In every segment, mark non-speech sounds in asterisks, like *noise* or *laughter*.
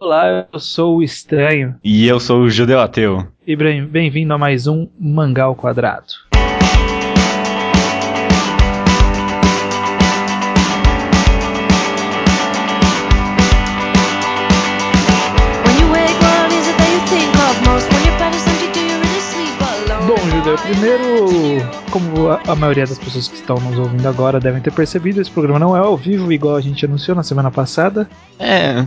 Olá, eu sou o Estranho. E eu sou o Judeu Ateu. E bem-vindo a mais um Mangá ao Quadrado. Primeiro, como a, a, maioria das pessoas que estão nos ouvindo agora devem ter percebido, esse programa não é ao vivo, igual a gente anunciou na semana passada. É.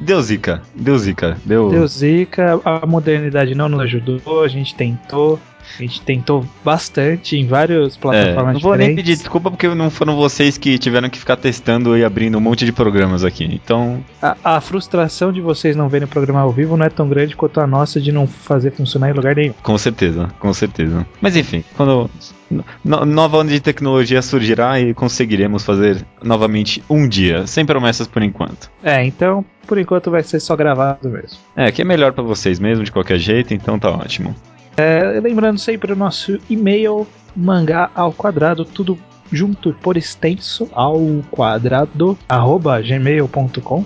Deu zica. Deu zica. Deu, deu zica. A modernidade não nos ajudou, a gente tentou. A gente tentou bastante em várias plataformas é, não vou nem pedir desculpa porque não foram vocês que tiveram que ficar testando e abrindo um monte de programas aqui. Então. A, a frustração de vocês não verem o programa ao vivo não é tão grande quanto a nossa de não fazer funcionar em lugar nenhum. Com certeza, com certeza. Mas enfim, quando no, nova onda de tecnologia surgirá e conseguiremos fazer novamente um dia, sem promessas por enquanto. É, então por enquanto vai ser só gravado mesmo. É, que é melhor para vocês mesmo de qualquer jeito, então tá ótimo. É, lembrando sempre o nosso e-mail, mangá ao quadrado, tudo junto por extenso ao quadrado, arroba gmail.com.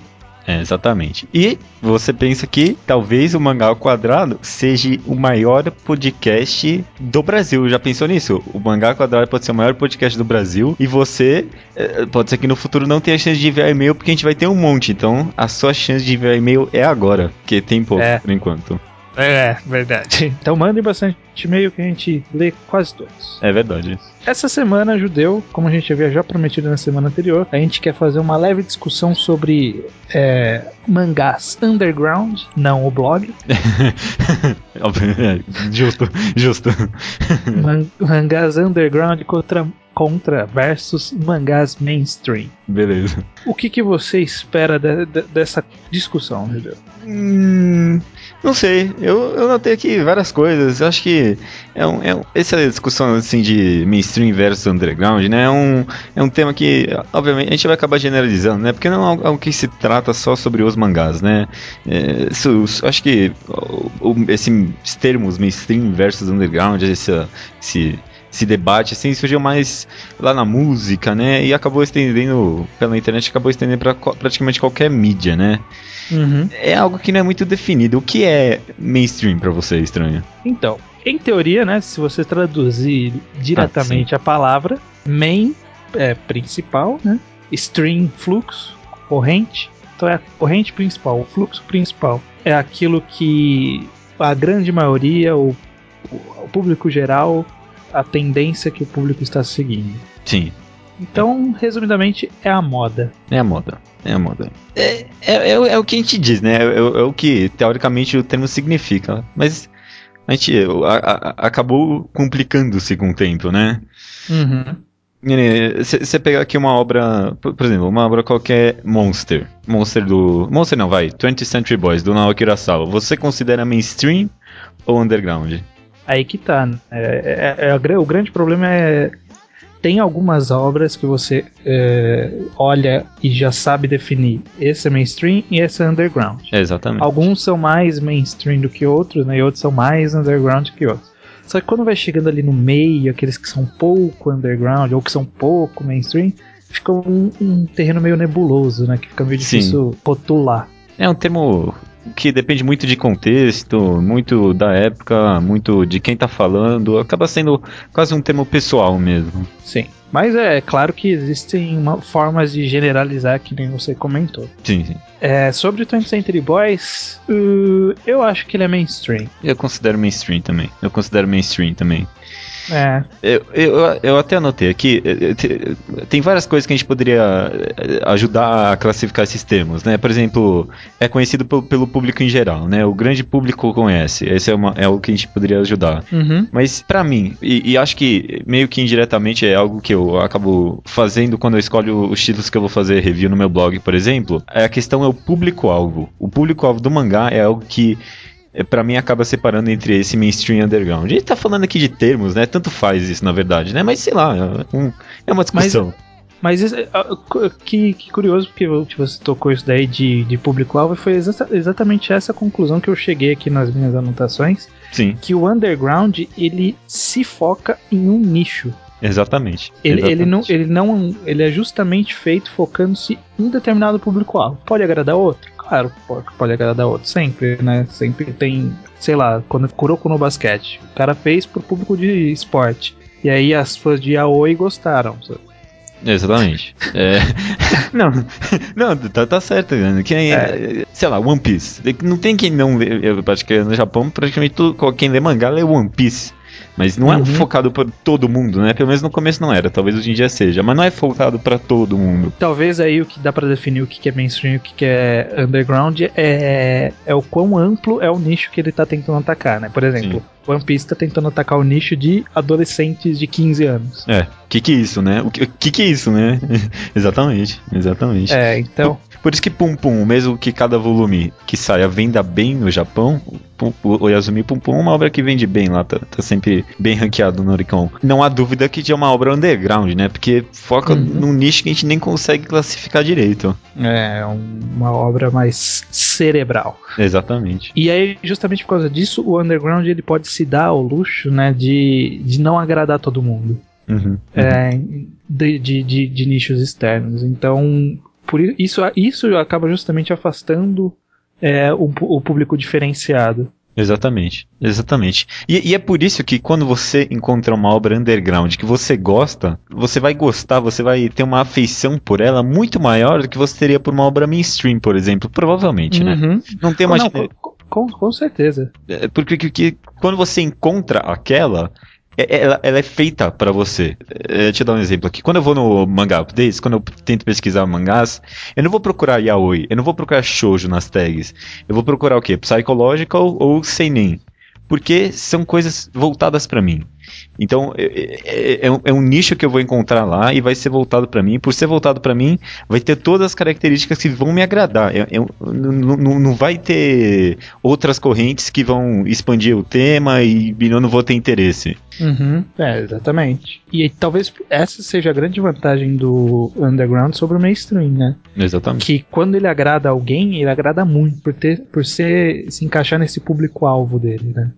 É, exatamente. E você pensa que talvez o Mangá ao Quadrado seja o maior podcast do Brasil. Já pensou nisso? O Mangá ao Quadrado pode ser o maior podcast do Brasil e você é, pode ser que no futuro não tenha chance de enviar e-mail porque a gente vai ter um monte. Então a sua chance de enviar e-mail é agora, porque tem pouco é. por enquanto. É, verdade. *laughs* Então mandem bastante e-mail que a gente lê quase todos. É verdade. Essa semana, Judeu, como a gente havia já prometido na semana anterior, a gente quer fazer uma leve discussão sobre é, mangás underground, não o blog. *laughs* É, justo, justo. *laughs* Man mangás underground contra contra versus mangás mainstream. Beleza. O que, que você espera de, de, dessa discussão, Judeu? Hum, não sei, eu, eu notei aqui várias coisas. Eu acho que é um, é um, essa discussão assim de mainstream versus underground, né? É um, é um tema que, obviamente, a gente vai acabar generalizando, né? Porque não é algo que se trata só sobre os mangás, né? É, isso, acho que o, esses termos mainstream versus underground, esse, esse esse debate assim surgiu mais lá na música, né? E acabou estendendo pela internet, acabou estendendo para praticamente qualquer mídia, né? Uhum. É algo que não é muito definido. O que é mainstream para você, estranho? Então, em teoria, né, se você traduzir diretamente ah, a palavra, main é principal, né? Stream, fluxo, corrente. Então é a corrente principal, o fluxo principal. É aquilo que a grande maioria, o, o público geral, a tendência que o público está seguindo. Sim. Então, resumidamente, é a moda. É a moda. É a moda. É, é, é, é o que a gente diz, né? É, é, o que, teoricamente, o termo significa. Mas a gente a, a, acabou complicando-se com o tempo, né? Uhum. Você pegar aqui uma obra, por exemplo, uma obra qualquer Monster. Monster do. Monster não, vai. 20th Century Boys, do Naoki Urasawa. Você considera mainstream ou underground? Aí que tá. Né? É, é, é, o grande problema é tem algumas obras que você é, olha e já sabe definir. Esse é mainstream e esse é underground. Exatamente. Alguns são mais mainstream do que outros, né? E outros são mais underground que outros. Só que quando vai chegando ali no meio, aqueles que são pouco underground ou que são pouco mainstream, fica um, um terreno meio nebuloso, né? Que fica meio difícil Sim. rotular. É um termo que depende muito de contexto, muito da época, muito de quem tá falando, acaba sendo quase um termo pessoal mesmo. Sim. Mas é claro que existem uma, formas de generalizar, que nem você comentou. Sim, sim. É, sobre o 20th Century Boys, uh, eu acho que ele é mainstream. Eu considero mainstream também. Eu considero mainstream também. É. Eu, eu, eu até anotei aqui, eh, eh, tem várias coisas que a gente poderia eh, ajudar a classificar esses termos, né? Por exemplo, é conhecido pelo, pelo público em geral, né? O grande público conhece, esse é, uma, é o que a gente poderia ajudar. Uhum. Mas para mim, e, e, acho que meio que indiretamente é algo que eu acabo fazendo quando eu escolho os títulos que eu vou fazer review no meu blog, por exemplo, é a questão é o público-alvo. O público-alvo do mangá é algo que para mim acaba separando entre esse mainstream e underground. A gente tá falando aqui de termos, né? Tanto faz isso, na verdade, né? Mas sei lá, é, um, é uma discussão. Mas, mas que, que, curioso, porque você tocou isso daí de, de público-alvo, e foi exa exatamente essa conclusão que eu cheguei aqui nas minhas anotações. Sim. Que o underground, ele se foca em um nicho. Exatamente. Ele, exatamente. ele, não, ele não. Ele é justamente feito focando-se em determinado público-alvo. Pode agradar outro? Claro, pode, pode agradar outro, sempre, né? Sempre tem, sei lá, quando Kuroko no basquete, o cara fez pro público de esporte. E aí as fãs de Aoi gostaram. Sabe? Exatamente. é, *laughs* não, não, tá, tá certo. Né? Quem, é. Sei lá, One Piece. Não tem quem não lê. Eu acho que no Japão, praticamente tudo, quem lê mangá lê One Piece. Mas não é uhum. focado para todo mundo, né? Pelo menos no começo não era, talvez hoje em dia seja, mas não é focado para todo mundo. Talvez aí o que dá para definir o que é mainstream e o que é underground é, é o quão amplo é o nicho que ele tá tentando atacar, né? Por exemplo, Sim. One Piece tá tentando atacar o nicho de adolescentes de 15 anos. É, o que que é isso, né? O que, que que é isso, né? *laughs* exatamente, exatamente. É, então... Por, isso que Pum Pum, mesmo que cada volume que saia venda bem no Japão, o, o Yasumi Pum Pum é uma obra que vende bem lá, tá, tá, sempre bem ranqueado no Oricon. Não há dúvida que é uma obra underground, né? Porque foca uhum. num nicho que a gente nem consegue classificar direito. É, uma obra mais cerebral. Exatamente. E aí, justamente por causa disso, o underground ele pode se dar ao luxo, né, de, de não agradar todo mundo. Uhum, uhum. É, de, de, de, de, nichos externos. Então, por isso, isso acaba justamente afastando é, o, o público diferenciado. Exatamente, exatamente. E, e, é por isso que quando você encontra uma obra underground que você gosta, você vai gostar, você vai ter uma afeição por ela muito maior do que você teria por uma obra mainstream, por exemplo. Provavelmente, né? uhum. né? Não tem mais. Não, com, com, certeza. É, porque que, que, quando você encontra aquela, ela, ela, é feita para você. É, eu dar um exemplo aqui. Quando eu vou no Manga Updates, quando eu tento pesquisar mangás, eu não vou procurar yaoi, eu não vou procurar shoujo nas tags. Eu vou procurar o quê? Psychological ou seinen. Porque são coisas voltadas para mim. Então é, é, é, um, é, um, nicho que eu vou encontrar lá e vai ser voltado para mim. Por ser voltado para mim, vai ter todas as características que vão me agradar. É, é não, não vai ter outras correntes que vão expandir o tema e eu não vou ter interesse. Uhum, é, exatamente. E talvez essa seja a grande vantagem do underground sobre o mainstream, né? Exatamente. Que quando ele agrada alguém, ele agrada muito por ter, por ser se encaixar nesse público-alvo dele, né?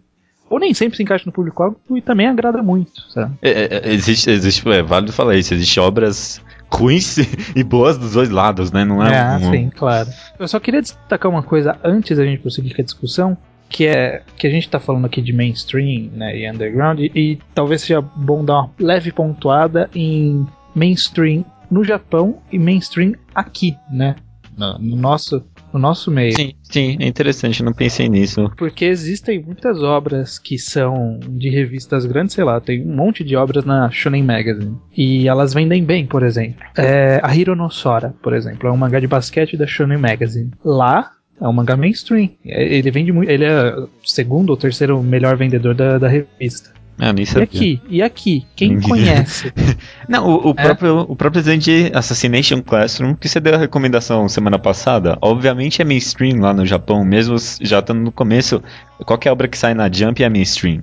Ou nem sempre se encaixa no público-alvo e também agrada muito, sabe? É, é, é existe, existe, é válido falar isso, existem obras ruins *laughs* e boas dos dois lados, né? Não é? É, um... sim, claro. Eu só queria destacar uma coisa antes da gente prosseguir com a discussão, que é que a gente está falando aqui de mainstream né, e underground, e, e talvez seja bom dar uma leve pontuada em mainstream no Japão e mainstream aqui, né? No, no nosso no nosso meio. Sim, sim, é interessante, não pensei nisso. Porque existem muitas obras que são de revistas grandes, sei lá, tem um monte de obras na Shonen Magazine. E elas vendem bem, por exemplo. É, a Hiro no Sora, por exemplo, é um mangá de basquete da Shonen Magazine. Lá, é um mangá mainstream. É, ele vende muito. Ele é o segundo ou terceiro melhor vendedor da, da revista. Ah, nem sabia. E aqui? E aqui? Quem conhece? *laughs* Não, o, o é? próprio, o próprio de Assassination Classroom, que você deu a recomendação semana passada, obviamente é mainstream lá no Japão, mesmo já estando no começo, qualquer obra que sai na Jump é mainstream.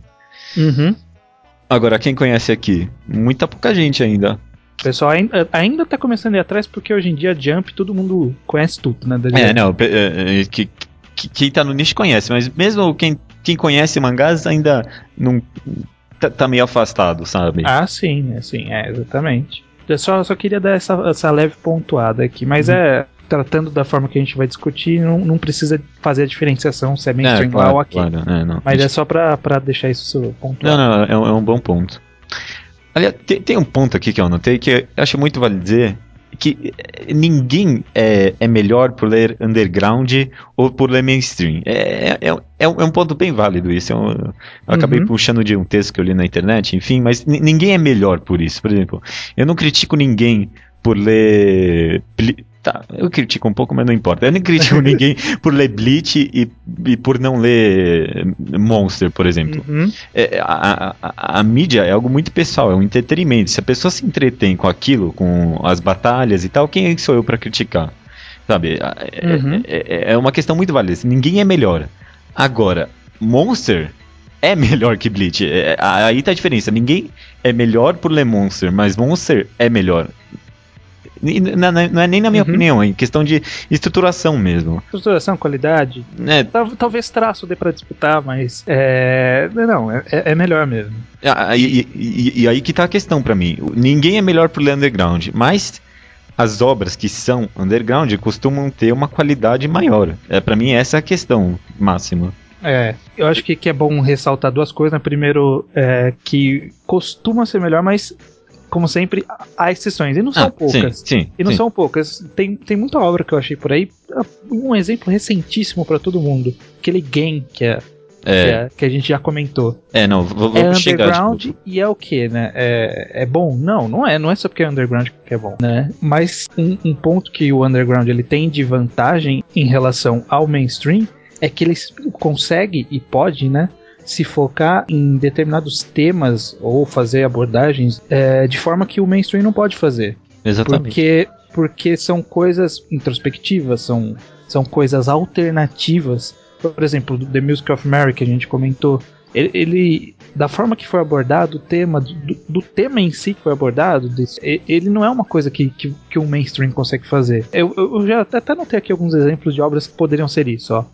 Uhum. Agora, quem conhece aqui? Muita pouca gente ainda. O pessoal ainda, ainda tá começando a ir atrás porque hoje em dia Jump todo mundo conhece tudo, né? é, não, é, é, que, que, quem tá no nicho conhece, mas mesmo quem, quem conhece mangás ainda não tá, tá meio afastado, sabe? Ah, sim, assim, é, exatamente. Eu só, só queria dar essa, essa leve pontuada aqui, mas uhum. é tratando da forma que a gente vai discutir, não, não precisa fazer a diferenciação se é mainstream é, claro, lá ou aqui. Claro, é, não, Mas gente... é só pra, pra deixar isso pontuado. Não, não, é, é um bom ponto. Aliás, tem, tem, um ponto aqui que eu anotei que eu acho muito vale dizer, que eh, ninguém é, é, melhor por ler underground ou por ler mainstream. É, é, é, um, é um ponto bem válido isso. Eu, eu acabei uhum. puxando de um texto que eu li na internet, enfim, mas ninguém é melhor por isso. Por exemplo, eu não critico ninguém por ler Tá, eu critico um pouco, mas não importa. Eu nem critico *laughs* ninguém por ler Bleach e, e, por não ler Monster, por exemplo. Uhum. É, a, a, a, mídia é algo muito pessoal, é um entretenimento. Se a pessoa se entretém com aquilo, com as batalhas e tal, quem sou eu para criticar? Sabe? É, uhum. é, é, é uma questão muito válida. Ninguém é melhor. Agora, Monster é melhor que Bleach. É, aí tá a diferença. Ninguém é melhor por ler Monster, mas Monster é melhor. Não, não é nem na minha uhum. opinião, é questão de estruturação mesmo. Estruturação, qualidade. É. Talvez traço dê pra disputar, mas é. Não, é, é melhor mesmo. Ah, e, e, e, aí que tá a questão para mim. Ninguém é melhor pro underground, mas as obras que são underground costumam ter uma qualidade maior. É, para mim, essa é a questão máxima. É, eu acho que, que é bom ressaltar duas coisas. Né? Primeiro, é, que costuma ser melhor, mas como sempre, há exceções. E não são Ah, poucas. sim, sim, e não sim. são poucas. Tem, tem muita obra que eu achei por aí. Um exemplo recentíssimo pra todo mundo. Aquele game que, é, que, É, é- que a gente já comentou. é, não, vou, É vou chegar. underground tipo, e é o que, né? É, é bom? Não, não é. Não é só porque é underground que é bom, né? Mas um, um ponto que o underground ele tem de vantagem em relação ao mainstream é que ele consegue e pode, né? Se focar em determinados temas ou fazer abordagens é, de forma que o mainstream não pode fazer. exatamente. Porque, porque são coisas introspectivas, são, são coisas alternativas. Por exemplo, The Music of Mary que a gente comentou, ele, ele- da forma que foi abordado o tema, do, do tema em si que foi abordado, ele não é uma coisa que, que, que o mainstream consegue fazer. Eu, eu já até, até notei aqui alguns exemplos de obras que poderiam ser isso, ó.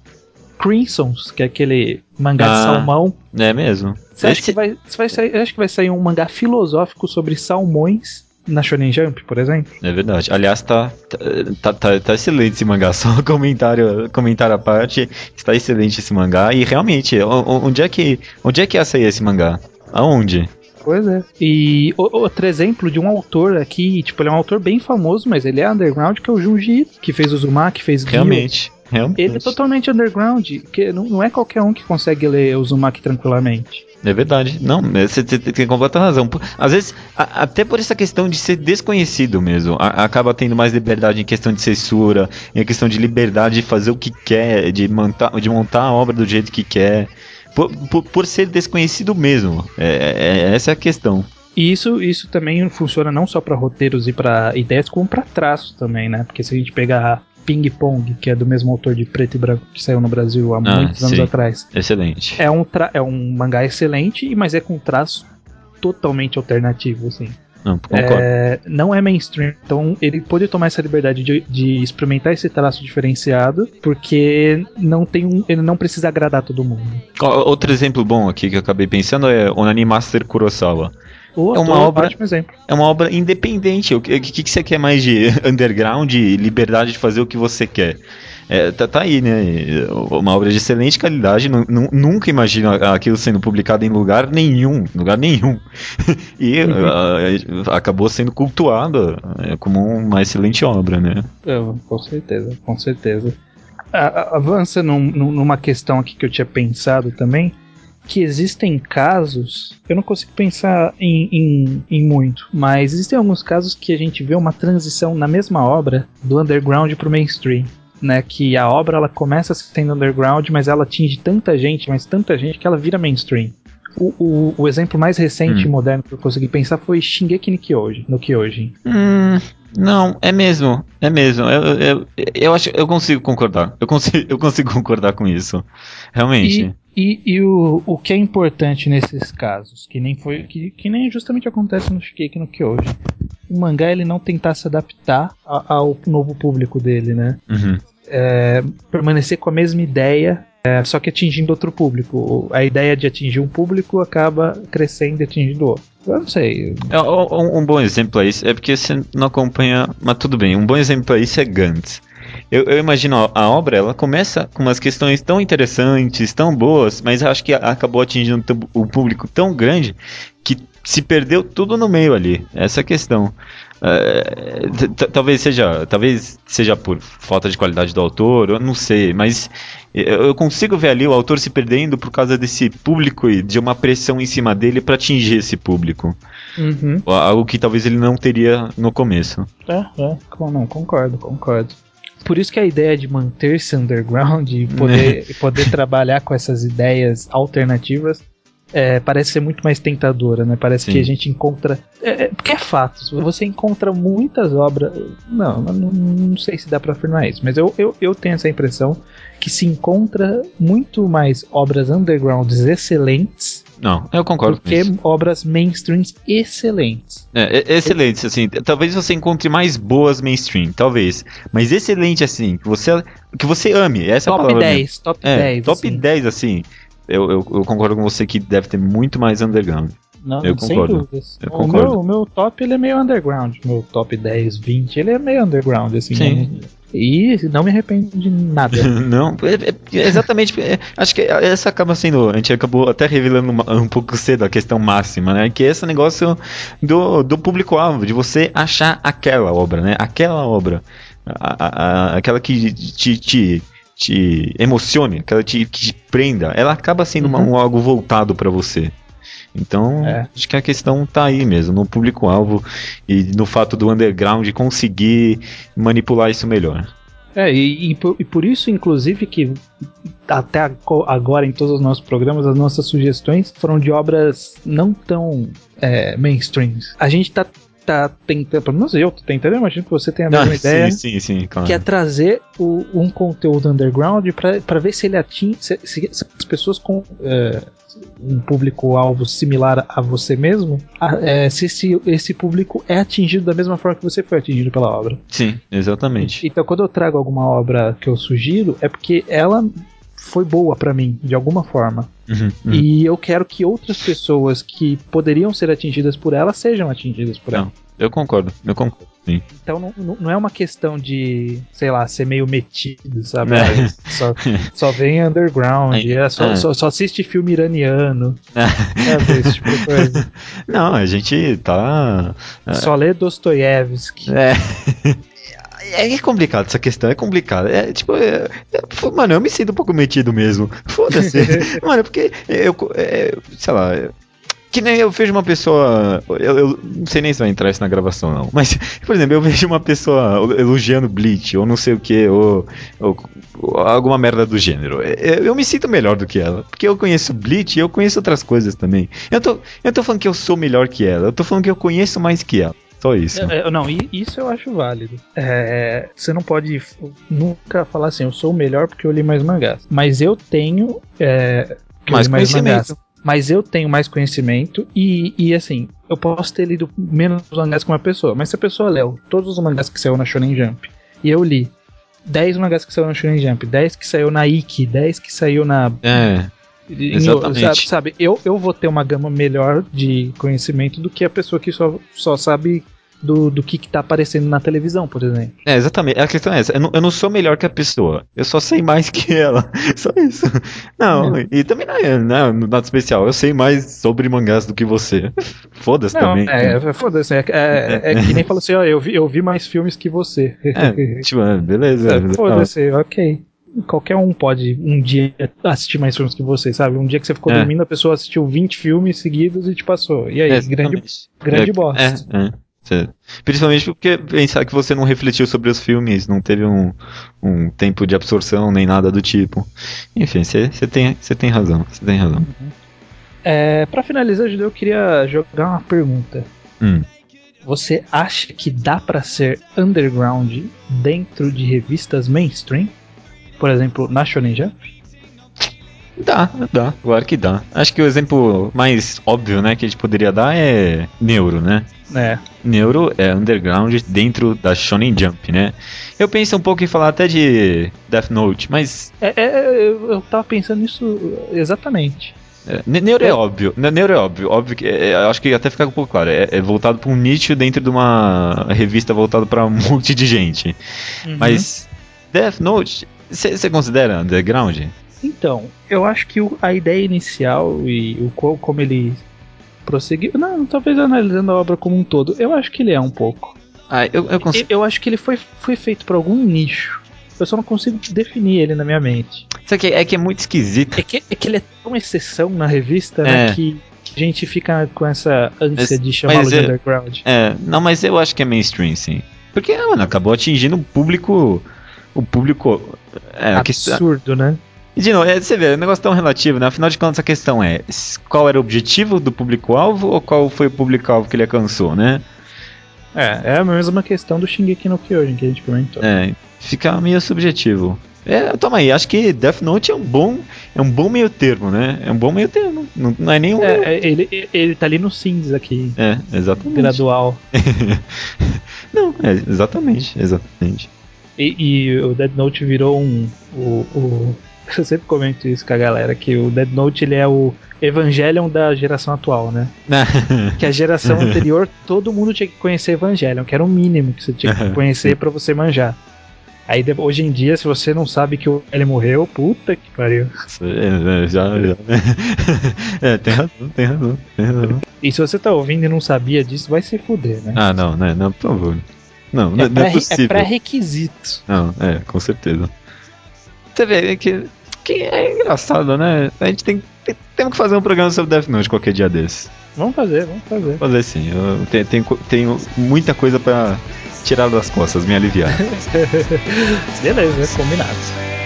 Crimsons, que é aquele mangá de Ah. salmão. É mesmo. Você acha Esse- que vai, você vai sair, eu acho que vai sair um mangá filosófico sobre salmões na Shonen Jump, por exemplo? É verdade. Aliás, tá, tá, tá, tá excelente esse mangá. *laughs* Só um comentário, comentário à parte. Está excelente esse mangá. E realmente, onde é que, onde é que ia sair esse mangá? Aonde? Pois é. E outro exemplo de um autor aqui, tipo, ele é um autor bem famoso, mas ele é underground, que é o Junji que fez o Uzumaki, que fez Gyo. Realmente. Ele é totalmente underground, que não, não é qualquer um que consegue ler o Uzumaki tranquilamente. É verdade. Não, você tem- completa razão. Às vezes, a- até por essa questão de ser desconhecido mesmo, a- acaba tendo mais liberdade em questão de censura, em questão de liberdade de fazer o que quer, de montar, de montar a obra do jeito que quer. Por, por- por ser desconhecido mesmo. É, é- essa é a questão. E isso, isso também funciona não só para roteiros e para ideias, como para traços também, né? Porque se a gente pegar Ping Pong, que é do mesmo autor de Preto e Branco que saiu no Brasil há Ah, muitos anos sim. atrás, Excelente. é um, tra- é um mangá excelente, mas é com traço totalmente alternativo, assim. Não, concordo. É, não é mainstream, então ele pode tomar essa liberdade de, de experimentar esse traço diferenciado, porque não tem um, ele não precisa agradar todo mundo. Outro exemplo bom aqui que eu acabei pensando é Onani Master Kurosawa. O É uma obra-. É uma obra independente. O que, que, que você quer mais de *laughs* underground e liberdade de fazer o que você quer? É, tá, tá aí, né? Uma obra de excelente qualidade. nu- nu- nunca imagino aquilo sendo publicado em lugar nenhum. Lugar nenhum. *laughs* e ah, acabou sendo cultuado é, como uma excelente obra, né? Eu, com certeza, com certeza. A- a- avança num- numa questão aqui que eu tinha pensado também, que existem casos, eu não consigo pensar em, em, em muito, mas existem alguns casos que a gente vê uma transição na mesma obra do underground pro mainstream. Né, que a obra ela começa sendo underground, mas ela atinge tanta gente, mas tanta gente que ela vira mainstream. O, o, o exemplo mais recente e Hum. moderno que eu consegui pensar foi Shingeki no Kyojin. No Kyojin. Hum, não, é mesmo. É mesmo. Eu, eu, eu acho eu consigo concordar. Eu consigo, *laughs* eu consigo concordar com isso. Realmente. E, e, e o, o que é importante nesses casos, que nem foi que, que nem justamente acontece no Shigeki no Kyojin. O mangá ele não tentar se adaptar a- ao novo público dele, né? Uhum. É, permanecer com a mesma ideia, é, só que atingindo outro público. A ideia de atingir um público acaba crescendo e atingindo outro. Eu não sei. É, um, um bom exemplo a isso é porque você não acompanha. Mas tudo bem, um bom exemplo a isso é Gantz. Eu, eu imagino a, a obra, ela começa com umas questões tão interessantes, tão boas, mas acho que acabou atingindo o público tão grande que se perdeu tudo no meio ali. Essa é a questão. É, talvez seja talvez seja por falta de qualidade do autor, eu não sei, mas eu consigo ver ali o autor se perdendo por causa desse público e de uma pressão em cima dele para atingir esse público. Uhum. Algo que talvez ele não teria no começo. É, é, não, concordo, concordo. Por isso que a ideia de manter-se underground e poder, *laughs* e poder trabalhar com essas ideias alternativas é, parece ser muito mais tentadora, né? Parece Sim. que a gente encontra. É, é, porque é fato, você encontra muitas obras. Não, não, não sei se dá pra afirmar isso, mas eu, eu, eu tenho essa impressão que se encontra muito mais obras undergrounds excelentes Não, eu do concordo com que obras mainstreams excelentes. É, é- excelente, assim. Talvez você encontre mais boas mainstream, talvez. Mas excelente, assim, que você, que você ame. Essa é a top palavra. 10, top. É, 10. top assim. 10, assim. Eu, eu, eu concordo com você que deve ter muito mais underground. Não, eu concordo. dúvidas. Eu o, concordo. meu, o meu top ele é meio underground. Meu top 10, 20, ele é meio underground, assim. Sim. né? E não me arrependo de nada. *laughs* Não, é- é- exatamente. é, acho que essa acaba sendo. A gente acabou até revelando uma- um pouco cedo a questão máxima, né? Que é esse negócio do, do público-alvo, de você achar aquela obra, né? Aquela obra. a- a- a- aquela que te, te, te emocione, aquela te, que te prenda. Ela acaba sendo uma- um algo voltado para você. Então, É. acho que a questão tá aí mesmo, no público-alvo e no fato do underground conseguir manipular isso melhor. É, e, e por, e por isso, inclusive, que até agora em todos os nossos programas, as nossas sugestões foram de obras não tão é, mainstreams. A gente tá, tá tentando, pelo menos eu tô tentando, eu imagino que você tem a mesma Ah, ideia. Sim, sim, sim, claro. Que é trazer o- um conteúdo underground para ver se ele atinge. Se, se- se as pessoas com é, um público-alvo similar a você mesmo, a- é, se esse, esse público é atingido da mesma forma que você foi atingido pela obra. Sim, exatamente. Então, quando eu trago alguma obra que eu sugiro, é porque ela foi boa pra mim, de alguma forma. Uhum, uhum. E eu quero que outras pessoas que poderiam ser atingidas por ela sejam atingidas por ela. Não, eu concordo, eu concordo. Sim. Então não, não- é uma questão de, sei lá, ser meio metido, sabe? É. Só, só vem underground, É, é, só, é. só- só assiste filme iraniano, *laughs* sabe? Esse tipo de coisa. Não, a gente tá. Só lê Dostoiévski. É. É complicado essa questão, é complicado. É tipo, é- é- mano, eu me sinto um pouco metido mesmo. *laughs* Foda-se. *laughs* mano, porque eu, é, sei lá, é- que nem eu vejo uma pessoa. Eu, eu não sei nem se vai entrar isso na gravação, não. Mas, *laughs* por exemplo, eu vejo uma pessoa elogiando Bleach, ou não sei o que, ou, ou- ou alguma merda do gênero. É, Eu, eu me sinto melhor do que ela. Porque eu conheço Bleach e eu conheço outras coisas também. Eu tô, eu tô falando que eu sou melhor que ela. Eu tô falando que eu conheço mais que ela. Só isso. É, é, não, isso eu acho válido. É, você não pode nunca falar assim, eu sou o melhor porque eu li mais mangás. Mas eu tenho. É, que eu Mais mais conhecimento. mangás. Mas eu tenho mais conhecimento e, e assim, eu posso ter lido menos mangás que uma pessoa. Mas se a pessoa leu todos os mangás que saiu na Shonen Jump e eu li 10 mangás que saiu na Shonen Jump, 10 que saiu na Ikki, 10 que saiu na É. em- Exatamente. Sabe, sabe, eu, eu vou ter uma gama melhor de conhecimento do que a pessoa que só, só sabe do, do que, que tá aparecendo na televisão, por exemplo. É, exatamente. A questão é essa. Eu não, eu não sou melhor que a pessoa. Eu só sei mais que ela. *laughs* Só isso. Não, e também não é né, nada especial. Eu sei mais sobre mangás do que você. *laughs* Foda-se Não, também. é, é, foda-se, é, é, é que nem falou assim, ó, eu vi, eu vi mais filmes que você. É, tipo, é, beleza. *laughs* É, foda-se, ok. Qualquer um pode um dia assistir mais filmes que você, sabe? Um dia que você ficou É. dormindo, a pessoa assistiu 20 filmes seguidos e te passou. E aí, É, grande, grande É, bosta. É, é. Principalmente porque pensar que você não refletiu sobre os filmes, não teve um, um tempo de absorção nem nada do tipo. Enfim, você tem, cê tem razão. Você tem razão. É, pra finalizar, eu queria jogar uma pergunta. Hum. Você acha que dá pra ser underground dentro de revistas mainstream? Por exemplo, na Shonen Jump? Dá, dá, claro que dá. Acho que o exemplo mais óbvio, né, que a gente poderia dar é Neuro, né? É. Neuro é underground dentro da Shonen Jump, né? Eu penso um pouco em falar até de Death Note, mas É, é, eu, eu tava pensando nisso exatamente. é, Ne- Neuro é óbvio, Ne- Neuro é óbvio, óbvio que é, é, acho que até fica um pouco claro, é, é voltado para um nicho dentro de uma revista voltada para um *laughs* monte de gente. Uhum. Mas Death Note, você considera underground? Então, eu acho que o- a ideia inicial e o co- como ele prosseguiu. Não, talvez analisando a obra como um todo, eu acho que ele é um pouco. Ah, eu, eu consigo. Eu, eu acho que ele foi, foi feito por algum nicho. Eu só não consigo definir ele na minha mente. Só que é que é muito esquisito. É que, é que ele é tão exceção na revista, É. né? Que a gente fica com essa ânsia Mas- de chamá-lo de é- underground. É, não, mas eu acho que é mainstream, sim. Porque, mano, acabou atingindo o público. O público. É. Absurdo, né? E de novo, é, você vê, é um negócio tão relativo, né? Afinal de contas, a questão é qual era o objetivo do público-alvo ou qual foi o público-alvo que ele alcançou, né? É, é a mesma questão do Shingeki no Kyojin que a gente comentou. É, fica meio subjetivo. É, toma aí, acho que Death Note é um bom, é um bom meio termo, né? É um bom meio termo. Não, não é nenhum. É, É, é, ele, ele tá ali no cinza aqui, exatamente. gradual. *laughs* Não, é, exatamente, exatamente. E, e o Dead Note virou um. O, o *laughs* eu sempre comento isso com a galera, que o Dead Note ele é o Evangelion da geração atual, né? *laughs* que a geração *laughs* anterior todo mundo tinha que conhecer Evangelion, que era o mínimo que você tinha que conhecer para você manjar. Aí hoje em dia, se você não sabe que ele morreu, puta que pariu. É, já, já. Né? é, tem razão, tem razão, tem razão. E se você tá ouvindo e não sabia disso, vai se fuder, né? Ah, não, né? Não, por favor. Não, é não é possível. É pré-requisito. Não, é, com certeza. Você vê que, que é engraçado, né? A gente tem, tem, temos que fazer um programa sobre Death Note qualquer dia desse. Vamos fazer, vamos fazer. Fazer sim. Eu tenho, tenho, tenho muita coisa pra tirar das costas, me aliviar. *laughs* Beleza, combinado.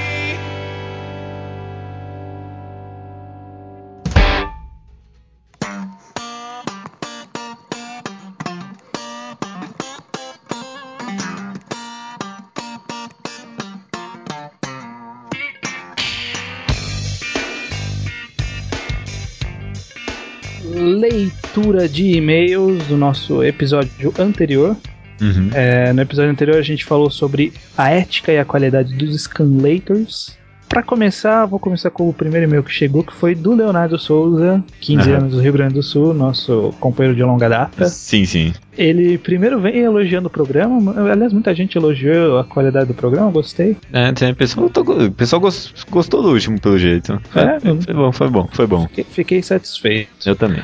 Leitura de e-mails do nosso episódio anterior. Uhum. É, no episódio anterior a gente falou sobre a ética e a qualidade dos scanlators. Para começar, vou começar com o primeiro e-mail que chegou, que foi do Leonardo Souza, 15 uhum. anos do Rio Grande do Sul, nosso companheiro de longa data. Sim, sim. Ele primeiro vem elogiando o programa, aliás, muita gente elogiou a qualidade do programa, gostei. É, tem pessoal, o pessoal gostou do último, pelo jeito. É, foi, foi bom, foi bom, foi bom. Fiquei, fiquei satisfeito. Eu também.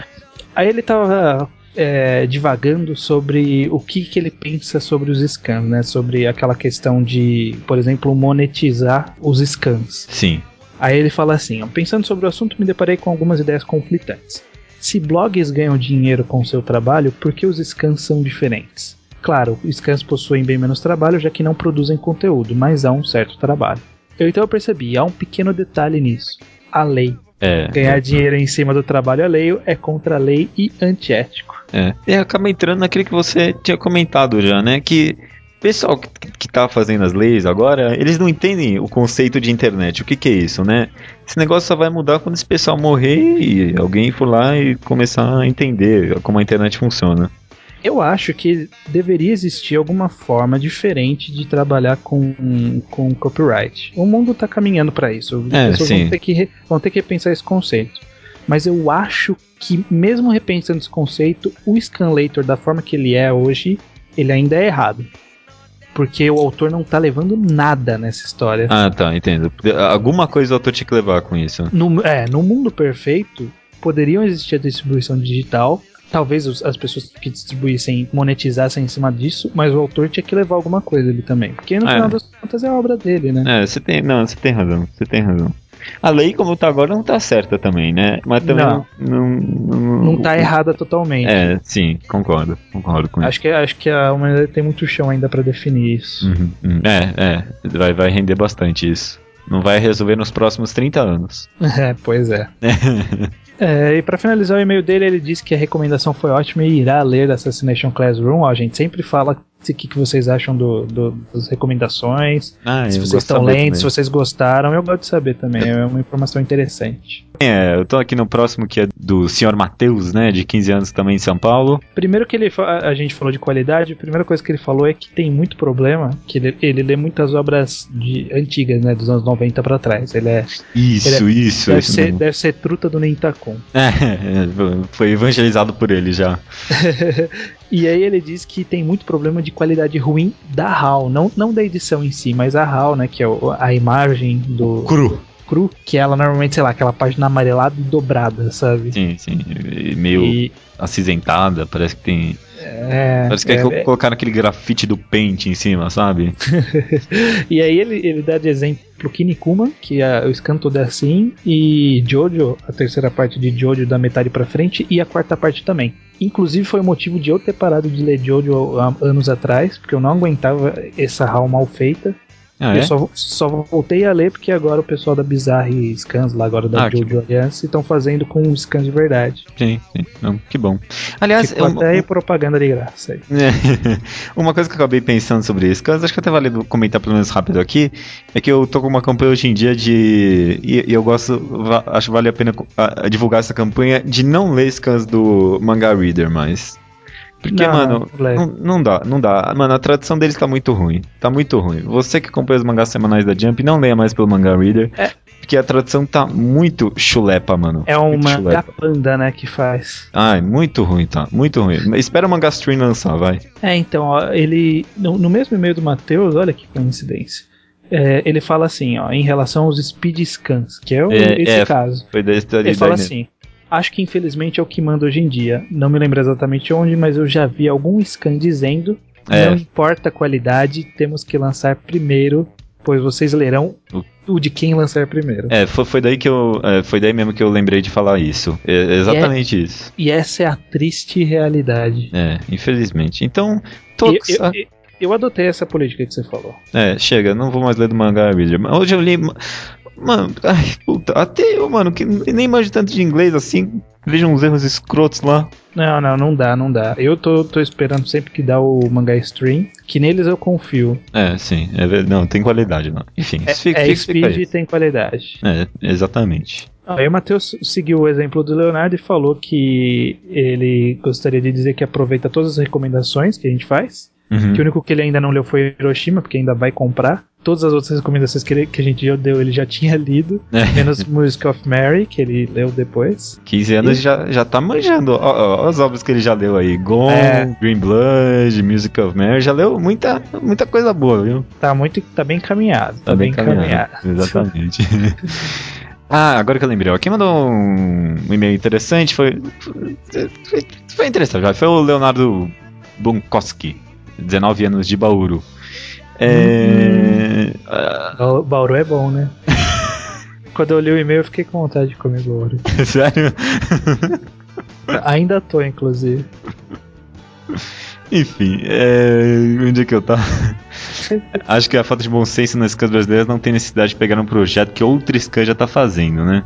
Aí ele tava é, divagando sobre o que, que ele pensa sobre os scans, né? Sobre aquela questão de, por exemplo, monetizar os scans. Sim. Aí ele fala assim: pensando sobre o assunto, me deparei com algumas ideias conflitantes. Se blogs ganham dinheiro com o seu trabalho, por que os scans são diferentes? Claro, os scans possuem bem menos trabalho, já que não produzem conteúdo, mas há um certo trabalho. Eu então percebi, há um pequeno detalhe nisso. A lei. É, Ganhar é. dinheiro em cima do trabalho alheio é contra a lei e antiético. É. E acaba entrando naquele que você tinha comentado já, né? Que o pessoal que, que tá fazendo as leis agora, eles não entendem o conceito de internet. O que, que é isso, né? Esse negócio só vai mudar quando esse pessoal morrer e alguém for lá e começar a entender como a internet funciona. Eu acho que deveria existir alguma forma diferente de trabalhar com, com copyright. O mundo está caminhando para isso. As é, pessoas vão ter, que, vão ter que repensar esse conceito. Mas eu acho que, mesmo repensando esse conceito, o Scanlator, da forma que ele é hoje, ele ainda é errado. Porque o autor não tá levando nada nessa história. Ah, tá, entendo. Alguma coisa o autor tinha que levar com isso. No, é, no mundo perfeito, poderiam existir a distribuição digital, talvez as pessoas que distribuíssem monetizassem em cima disso, mas o autor tinha que levar alguma coisa ali também. Porque no é. final das contas é a obra dele, né? É, você tem. Não, você tem razão, você tem razão. A lei, como tá agora, não tá certa também, né? Mas também não, não, não, não tá errada totalmente. É, sim, concordo, concordo com acho isso. Que, acho que a humanidade tem muito chão ainda para definir isso. Uhum, uhum. É, é, vai, vai render bastante isso. Não vai resolver nos próximos 30 anos. *laughs* É, pois é. *laughs* É, e para finalizar o e-mail dele, ele disse que a recomendação foi ótima e irá ler Assassination Classroom. Ó, a gente sempre fala o que, que vocês acham do, do, das recomendações, ah, se vocês estão lendo, também. se vocês gostaram. Eu gosto de saber também, é uma informação interessante. É, eu tô aqui no próximo que é do senhor Matheus, né, de 15 anos também em São Paulo. Primeiro que ele a gente falou de qualidade, a primeira coisa que ele falou é que tem muito problema, que ele, ele lê muitas obras de, antigas, né, dos anos 90 para trás. Ele é Isso, ele é, isso, deve isso ser, deve ser truta do Nentacon. *laughs* É, foi evangelizado por ele já. *laughs* E aí ele diz que tem muito problema de qualidade ruim da HAL, não, não da edição em si, mas a HAL, né, que é a imagem do cru. Cru, que ela normalmente, sei lá, aquela página amarelada e dobrada, sabe? Sim, sim. Meio e... acinzentada, parece que tem é, Parece que é, é, colocaram aquele grafite do Paint em cima, sabe? *laughs* e aí ele, ele dá de exemplo Kinnikuman, que é, o scan todo é assim, e Jojo, a terceira parte de Jojo da metade para frente, e a quarta parte também. Inclusive foi o motivo de eu ter parado de ler Jojo anos atrás, porque eu não aguentava essa HAL mal feita. Ah, eu é? só, só voltei a ler porque agora o pessoal da Bizarre Scans, lá agora da ah, Jojo Alliance, estão fazendo com scans de verdade. Sim, sim. Não, que bom. Aliás, Ficou eu, até propaganda de graça aí. É, *laughs* uma coisa que eu acabei pensando sobre eu acho que até vale comentar pelo menos rápido aqui, é que eu tô com uma campanha hoje em dia de. E, e eu gosto, acho que vale a pena divulgar essa campanha de não ler scans do Manga Reader mais. Porque, não, mano, não, não, dá, não dá. Mano, a tradução deles tá muito ruim. Tá muito ruim. Você que acompanha os mangás semanais da Jump, não leia mais pelo Manga Reader. É, porque a tradução tá muito chulepa, mano. É uma chulepa. panda, né, que faz. Ai, muito ruim, tá? Muito ruim. Espera o Manga Stream lançar, vai. É, então, ó, ele. No, no mesmo e-mail do Matheus, olha que coincidência. É, ele fala assim, ó, em relação aos speed scans, que é, o, É, esse é, caso. Foi desse Ele fala assim: Acho que infelizmente é o que manda hoje em dia. Não me lembro exatamente onde, mas eu já vi algum scan dizendo: É. Não importa a qualidade, temos que lançar primeiro, pois vocês lerão O- o de quem lançar primeiro. É, foi, foi daí que eu. é, foi daí mesmo que eu lembrei de falar isso. É exatamente isso. E essa é a triste realidade. É, infelizmente. Então, E todos. eu, eu, eu adotei essa política que você falou. É, chega, não vou mais ler do mangá Reader. Hoje eu li. Ma- Mano, ai, puta, até eu, mano, que nem manjo tanto de inglês assim, vejo uns erros escrotos lá. Não, não, não dá, não dá. Eu tô, tô esperando sempre que dá o mangá stream, que neles eu confio. É, sim, é verdade. Não, tem qualidade, não. Enfim, É, fica, é fica- speed fica e tem qualidade. É, exatamente. Aí o Matheus seguiu o exemplo do Leonardo e falou que ele gostaria de dizer que aproveita todas as recomendações que a gente faz. Uhum. Que o único que ele ainda não leu foi Hiroshima, porque ainda vai comprar. Todas as outras recomendações que, ele- que a gente já deu, ele já tinha lido. É. Menos Music of Mary, que ele leu depois. 15 anos já, já tá manjando. Ó, ó, ó as obras que ele já leu aí. Gone, É. Green Blood, Music of Mary. Já leu muita, muita coisa boa, viu? Tá muito. tá bem encaminhado. Tá, bem encaminhado. *laughs* Exatamente. *laughs* ah, agora que eu lembrei. Ó, quem mandou um, e-mail interessante foi. Foi, foi interessante. Foi o Leonardo Bunkowski, 19 anos de Bauru. É. ah, O Bauru é bom, né? *laughs* Quando eu li o e-mail, eu fiquei com vontade de comer Bauru. *laughs* sério? Ainda tô, inclusive. Enfim, é... onde é que eu tava? *laughs* Acho que a falta de bom senso nas scans brasileiras não tem necessidade de pegar um projeto que outro scan já tá fazendo, né?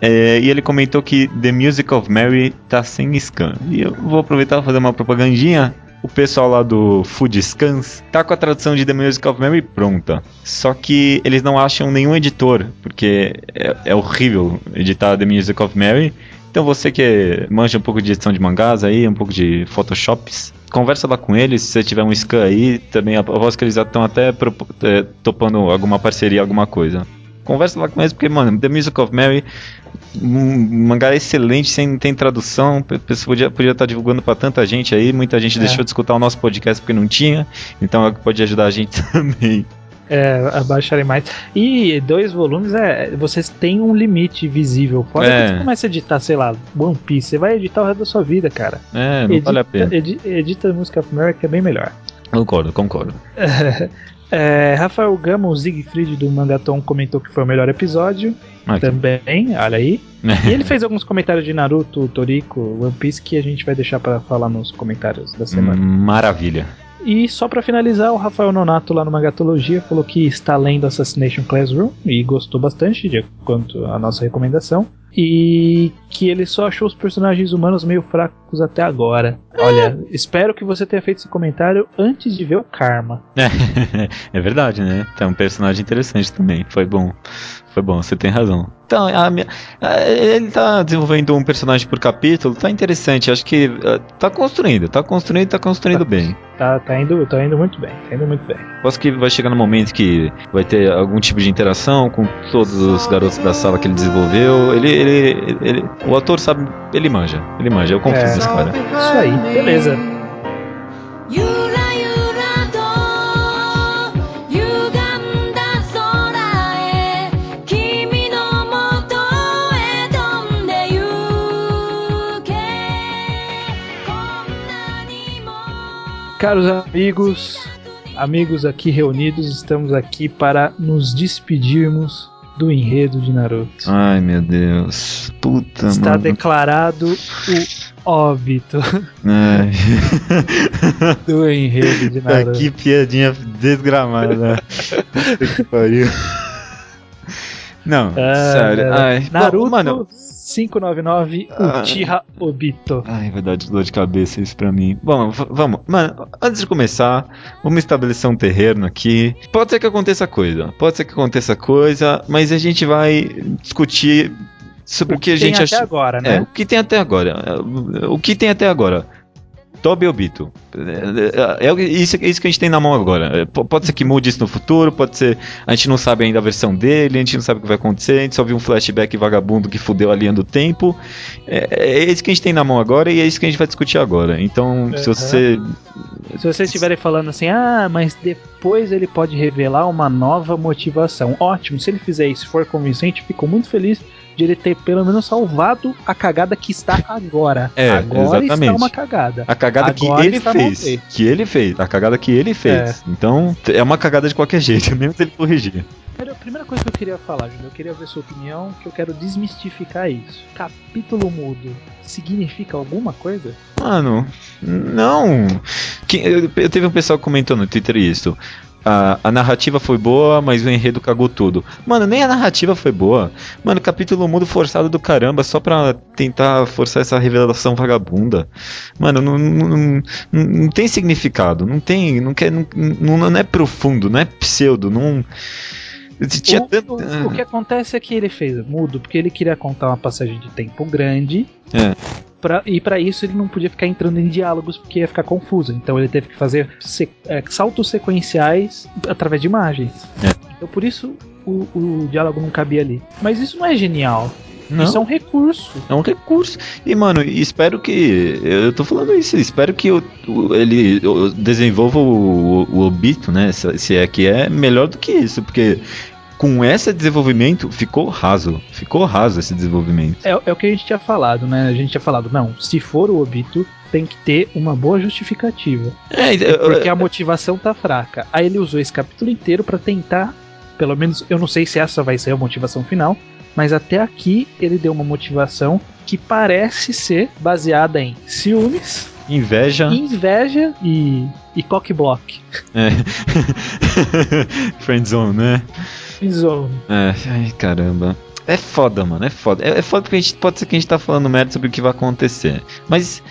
É, e ele comentou que The Music of Mary tá sem scan. E eu vou aproveitar para fazer uma propagandinha. O pessoal lá do Food Scans tá com a tradução de The Music of Mary pronta. Só que eles não acham nenhum editor, porque é, é horrível editar The Music of Mary. Então você que manja um pouco de edição de mangás aí, um pouco de photoshops, conversa lá com eles, se você tiver um scan aí, também aposto que eles estão até é, topando alguma parceria, alguma coisa. Conversa lá com eles, porque, mano, The Music of Mary, um mangá excelente, sem tem tradução, pessoa podia, podia estar divulgando pra tanta gente aí, muita gente É. deixou de escutar o nosso podcast porque não tinha, então é que pode ajudar a gente *laughs* também. É, abaixarem mais. E dois volumes, é, vocês têm um limite visível. Fora É. que você começa a editar, sei lá, One Piece, você vai editar o resto da sua vida, cara. É, não vale a pena. edi- edita Música of America é bem melhor. Concordo, concordo. *laughs* É, Rafael Gama, o Siegfried do Mangaton, comentou que foi o melhor episódio. Que- Também, olha aí. *laughs* E ele fez alguns comentários de Naruto, Toriko, One Piece que a gente vai deixar pra falar nos comentários da semana. Maravilha. E só pra finalizar, o Rafael Nonato lá no Magatologia falou que está lendo Assassination Classroom e gostou bastante de quanto à nossa recomendação. E que ele só achou os personagens humanos meio fracos até agora. Olha, espero que você tenha feito esse comentário antes de ver o Karma. *laughs* é verdade, né? Tem um personagem interessante também. Foi bom. Foi bom, você tem razão. Então, a minha- a- ele tá desenvolvendo um personagem por capítulo, tá interessante. Acho que ah, tá construindo, tá construindo, tá construindo bem. Tá, tá, indo, tá indo muito bem, tá indo muito bem. Aposto que vai chegar no momento que vai ter algum tipo de interação com todos os garotos da sala que ele desenvolveu. Ele, ele, ele, o ator sabe, ele manja, ele manja, eu confio é. nesse cara. Isso aí, beleza. Caros amigos, amigos aqui reunidos, estamos aqui para nos despedirmos do enredo de Naruto. Ai, meu Deus. Puta, Está mano. declarado o óbito Ai. *laughs* do enredo de *laughs* Tá, Naruto. que piadinha desgramada. Que pariu. Não, Ah, sério. Ai, Naruto bom, mano. 599 Ah. Uchiha Obito. Ai, vai dar de dor de cabeça isso pra mim. Bom, vamos. Mano, antes de começar, vamos estabelecer um terreno aqui. Pode ser que aconteça coisa. Pode ser que aconteça coisa, mas a gente vai discutir sobre o, que, a tem gente até achou. agora, É, né? o que tem até agora. É, O que tem até agora. Toby Obito. É, é, é isso, é isso que a gente tem na mão agora. É, p- Pode ser que mude isso no futuro, pode ser. A gente não sabe ainda a versão dele, a gente não sabe o que vai acontecer, a gente só viu um flashback vagabundo que fudeu a linha do tempo. É, é isso que a gente tem na mão agora e é isso que a gente vai discutir agora. Então, se Uhum. você. Se vocês estiverem falando assim, ah, mas depois ele pode revelar uma nova motivação. Ótimo, se ele fizer isso e for convincente, fico muito feliz de ele ter pelo menos salvado a cagada que está agora. É, agora está exatamente. uma cagada. A cagada que Agora ele está fez. Que ele fez. A cagada que ele fez. Então, é uma cagada de qualquer *laughs* jeito, mesmo se ele corrigir. Primeiro- A primeira coisa que eu queria falar, Júlio, eu queria ver sua opinião, que eu quero desmistificar isso. Capítulo mudo significa alguma coisa? Mano, não. Que- eu, eu teve um pessoal que comentou no Twitter isso. A, a narrativa foi boa, mas o enredo cagou tudo. Mano, nem a narrativa foi boa. Mano, capítulo mudo forçado do caramba, só pra tentar forçar essa revelação vagabunda. Mano, não, não, não, não tem significado. Não tem. Não, quer, não, não, não é profundo, não é pseudo. Não. Tinha o, tanto. o- o que acontece é que ele fez mudo porque ele queria contar uma passagem de tempo grande. É. Pra, e pra isso ele não podia ficar entrando em diálogos porque ia ficar confuso. Então ele teve que fazer se- é, saltos sequenciais através de imagens. É. Então por isso o, o diálogo não cabia ali. Mas isso não é genial. Não. Isso é um recurso. É um recurso. E, mano, espero que. Eu tô falando isso, espero que o- ele o- desenvolva o, o, o Obito, né? Se, se é que é melhor do que isso, porque com esse desenvolvimento ficou raso. Ficou raso esse desenvolvimento. É, é o que a gente tinha falado, né? A gente tinha falado, não, se for o Obito, tem que ter uma boa justificativa. É, Porque a motivação tá fraca. Aí ele usou esse capítulo inteiro pra tentar, pelo menos, eu não sei se essa vai ser a motivação final, mas até aqui ele deu uma motivação que parece ser baseada em ciúmes, inveja. inveja e, e cockblock. É. *laughs* Friendzone, né? Zone. É, ai, caramba. É foda, mano, é foda. É, é foda porque a gente, pode ser que a gente tá falando merda sobre o que vai acontecer. Mas.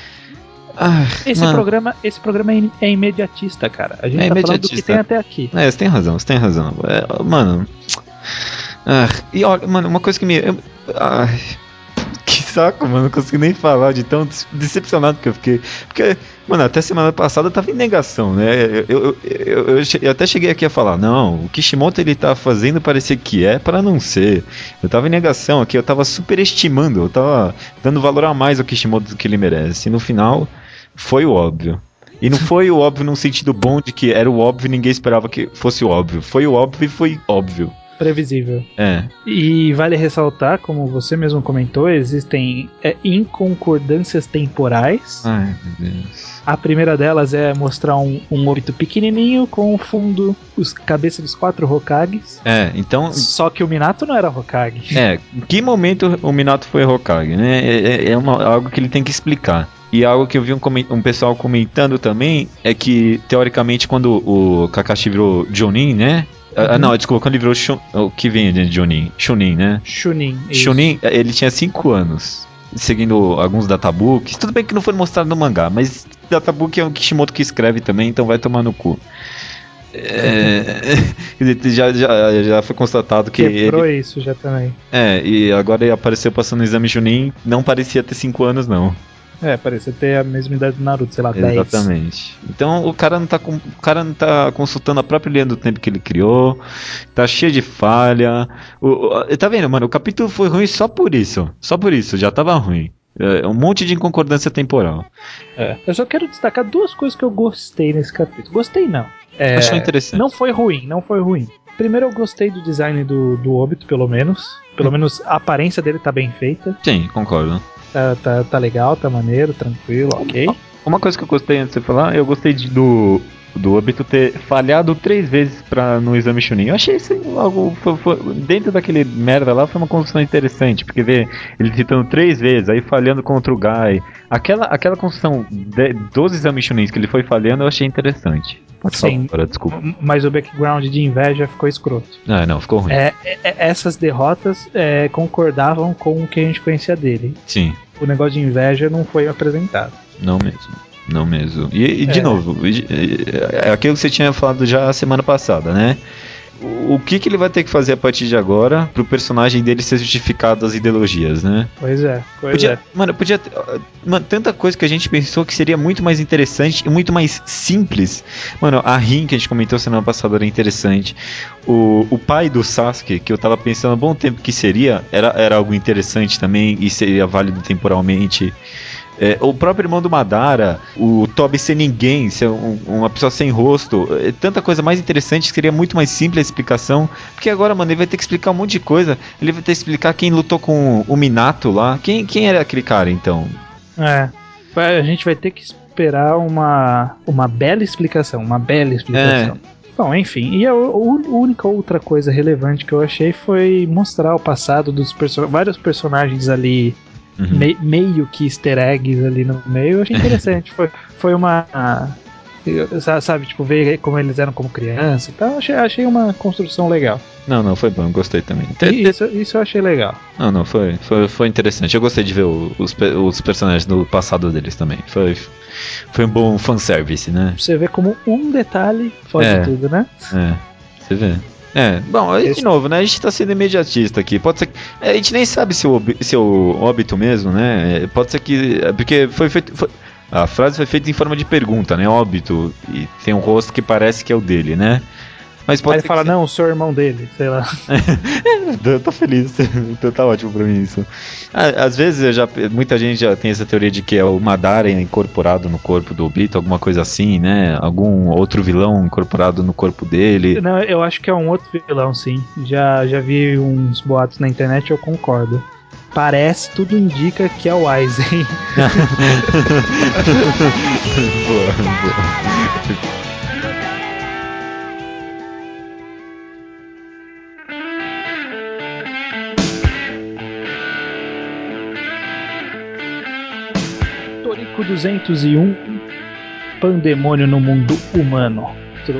Ah, Esse mano. programa, esse programa é é imediatista, cara. A gente É tá falando do que tem até aqui. É, você tem razão, você tem razão. É, mano. Ah, e olha, mano, uma coisa que me. eu- ai, *laughs* saco, mano. Não consigo nem falar de tão decepcionado que eu fiquei. Porque, mano, até semana passada eu tava em negação, né? Eu, eu, eu, eu até cheguei aqui a falar, não, o Kishimoto ele tá fazendo parecer que é para não ser. Eu tava em negação aqui, eu tava superestimando, eu tava dando valor a mais ao Kishimoto do que ele merece. E no final, foi o óbvio. E não foi o óbvio num sentido bom de que era o óbvio e ninguém esperava que fosse o óbvio. Foi o óbvio e foi óbvio. Previsível. É. E vale ressaltar, como você mesmo comentou, existem é, inconcordâncias temporais. Ai, meu Deus. A primeira delas é mostrar um, um Obito pequenininho com o fundo, os cabeça dos quatro Hokages. É, então. Só que o Minato não era Hokage. É, em que momento o Minato foi Hokage, né? É, é- é uma- algo que ele tem que explicar. E algo que eu vi um, um pessoal comentando também é que, teoricamente, quando o Kakashi virou Jonin, né? Ah, Uhum. não, desculpa, quando ele virou Shun, o que vem de Jonin? Chunin, né? Chunin. isso. Chunin, ele tinha 5 anos. Seguindo alguns databooks. Tudo bem que não foi mostrado no mangá, mas databook é o Kishimoto que escreve também, então vai tomar no cu. É, *laughs* já, já, já foi constatado que Quebrou ele, isso já também. é, e agora ele apareceu passando o exame Chunin, não parecia ter 5 anos não. É, parece ter a mesma idade do Naruto, sei lá, 10. Exatamente. Então o cara não tá com, o cara não tá consultando a própria linha do tempo que ele criou. Tá cheio de falha. O, o- tá vendo, mano? O capítulo foi ruim só por isso. Só por isso, já tava ruim. É um monte de inconcordância temporal. É. Eu só quero destacar duas coisas que eu gostei nesse capítulo. Gostei não. É, Achou interessante. Não foi ruim, não foi ruim. Primeiro eu gostei do design do, do Obito, pelo menos. Pelo menos a aparência dele tá bem feita. Sim, concordo. Tá, tá, tá legal, tá maneiro, tranquilo, ok. Uma coisa que eu gostei antes de você falar, eu gostei de- do do Obito ter falhado três vezes pra, no exame Chunin. Eu achei isso algo. foi- foi- dentro daquele merda lá foi uma construção interessante, porque ver ele tentando três vezes, aí falhando contra o Guy. Aquela, aquela construção de, dos exames Chunins que ele foi falhando eu achei interessante. Pode falar Sim. agora, desculpa. Mas o background de inveja ficou escroto. Ah, não, ficou ruim. É, é- é- essas derrotas é, concordavam com o que a gente conhecia dele. Sim, O negócio de inveja não foi apresentado. não mesmo. Não mesmo. E, e de É. novo, é aquilo que você tinha falado já semana passada, né? o que, que ele vai ter que fazer a partir de agora pro personagem dele ser justificado as ideologias, né? Pois é, pois Podia, é. Mano, podia. Mano, tanta coisa que a gente pensou que seria muito mais interessante e muito mais simples. Mano, a Rin que a gente comentou semana passada era interessante. O, o pai do Sasuke, que eu tava pensando há bom tempo que seria, era, era algo interessante também e seria válido temporalmente. É, o próprio irmão do Madara, o Toby ser ninguém, ser um- uma pessoa sem rosto, é, tanta coisa mais interessante seria muito mais simples a explicação. Porque agora, mano, ele vai ter que explicar um monte de coisa. Ele vai ter que explicar quem lutou com o Minato lá. Quem, quem era aquele cara então? É. A gente vai ter que esperar uma, uma bela explicação, uma bela explicação. Bom, enfim, e a, única outra coisa relevante que eu achei foi mostrar o passado dos perso vários personagens ali, Uhum. me- meio que easter eggs ali no meio. Eu achei interessante. *laughs* foi, foi uma. Sabe, tipo, ver como eles eram como criança e tal. Achei, achei uma construção legal. Não, não, foi bom, gostei também. Isso, isso eu achei legal. Não, não, foi, foi, foi interessante. Eu gostei de ver o- os, os personagens do passado deles também. Foi, foi um bom fanservice, né? Você vê como um detalhe fode É. tudo, né? É, você vê. É, bom, aí de novo, né? A gente tá sendo imediatista aqui. Pode ser que. é, a gente nem sabe se o, Obi- se o óbito mesmo, né? é, Pode ser que. é, Porque foi feito. foi- a frase foi feita em forma de pergunta, né? Óbito. E tem um rosto que parece que é o dele, né? Mas pode Aí ele fala, que não, sou irmão dele, sei lá. *laughs* Eu tô feliz, *laughs* então tá ótimo pra mim isso. Ah, Às vezes eu já, muita gente já tem essa teoria de que é o Madara incorporado no corpo do Obito, alguma coisa assim, né? Algum outro vilão incorporado no corpo dele. Não, eu acho que é um outro vilão, sim. Já, já vi uns boatos na internet, eu concordo. Parece, tudo indica que é o Aizen. *laughs* boa, boa. 201, Pandemônio no mundo humano.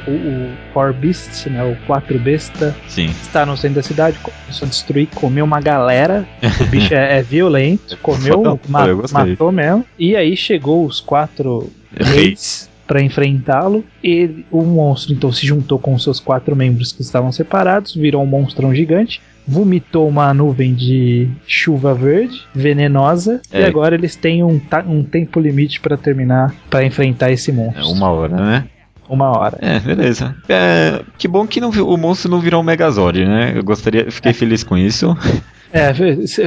O, o Four Beast, né, o Quatro Besta, Sim. está no centro da cidade, começou a destruir, comeu uma galera. O bicho é, é violento, *laughs* comeu, Não, ma- matou mesmo. E aí chegou os quatro reis para enfrentá-lo. Ele, o monstro então se juntou com os seus quatro membros que estavam separados, virou um monstrão gigante, vomitou uma nuvem de chuva verde venenosa e É. agora eles têm um, um tempo limite para terminar para enfrentar esse É monstro. uma hora, né? Uma hora. É, beleza. É, que bom que não, o monstro não virou um Megazord, né? Eu gostaria, fiquei feliz com isso. É,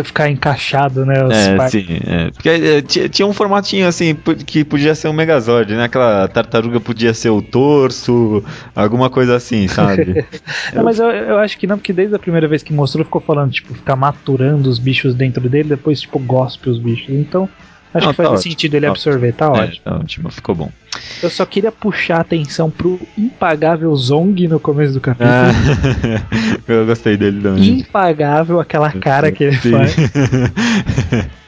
ficar encaixado, né? os É, partes. sim, é. Porque é, ti- tinha um formatinho assim que podia ser um Megazord, né? Aquela tartaruga podia ser o torso, alguma coisa assim, sabe? *laughs* Não, mas eu, eu acho que não, porque desde a primeira vez que mostrou, ficou falando, tipo, ficar maturando os bichos dentro dele, depois, tipo, gospe os bichos. Então, acho Não, que faz tá ótimo, sentido ele tá absorver, tá É, ótimo. tá ótimo, ficou bom. Eu só queria puxar a atenção pro impagável Zong no começo do capítulo. Ah, *laughs* eu gostei dele também. Impagável aquela cara que ele Sim. faz. *laughs*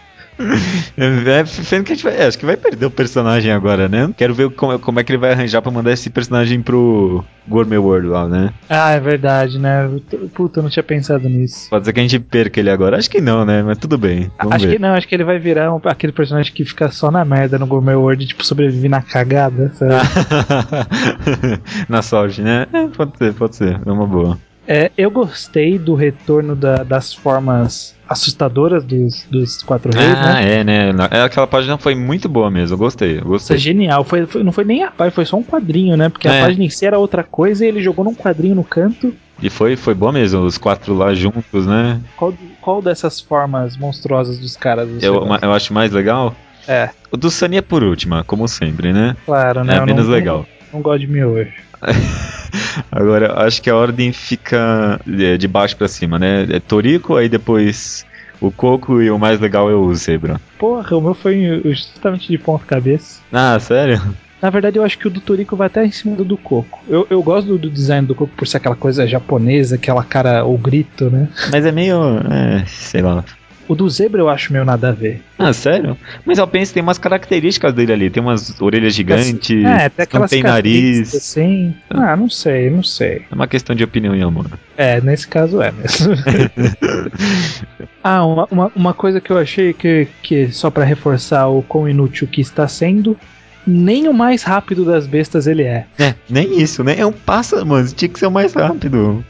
É, sendo que a gente vai, é, acho que vai perder o personagem agora, né? Quero ver como, como é que ele vai arranjar pra mandar esse personagem pro Gourmet World lá, né? Ah, é verdade, né? Puta, eu não tinha pensado nisso. Pode ser que a gente perca ele agora. Acho que não, né? Mas tudo bem. Vamos acho ver. que não, acho que ele vai virar um- aquele personagem que fica só na merda no Gourmet World, tipo, sobrevive na cagada, sabe? *laughs* Na sorte, né? É, pode ser, pode ser. É uma boa. É, eu gostei do retorno da- das formas assustadoras dos, dos quatro reis, né? Ah, é, né? É, Aquela página foi muito boa mesmo. Eu gostei, eu é gostei. genial. Foi, foi- não foi nem a página, foi só um quadrinho, né? Porque É. a página em si era outra coisa e ele jogou num quadrinho no canto. E foi, foi boa mesmo, os quatro lá juntos, né? Qual, qual dessas formas monstruosas dos caras? Eu, gosta? eu acho mais legal. É, O do Sunny é por última, como sempre, né? claro, né? É menos não, legal. Não, não gosto de miojo. *laughs* Agora, acho que a ordem fica é, de baixo pra cima, né? É Toriko, aí depois o Coco e o mais legal é o Zebra. Porra, o meu foi justamente de ponta cabeça. Ah, sério? Na verdade, eu acho que o do Toriko vai até em cima do do Coco. Eu, eu gosto do, do design do Coco por ser aquela coisa japonesa, aquela cara, o grito, né? Mas é meio. É, sei lá. O do Zebra eu acho meio nada a ver. Ah, sério? Mas eu penso que tem umas características dele ali. Tem umas orelhas gigantes, É, tem não tem nariz. assim. Ah, não sei, não sei. É uma questão de opinião e amor. É, nesse caso é mesmo. *laughs* ah, uma, uma, uma coisa que eu achei que, que só pra reforçar o quão inútil que está sendo nem o mais rápido das bestas ele é. É, nem isso, né? É um pássaro, mano. Tinha que ser o mais rápido.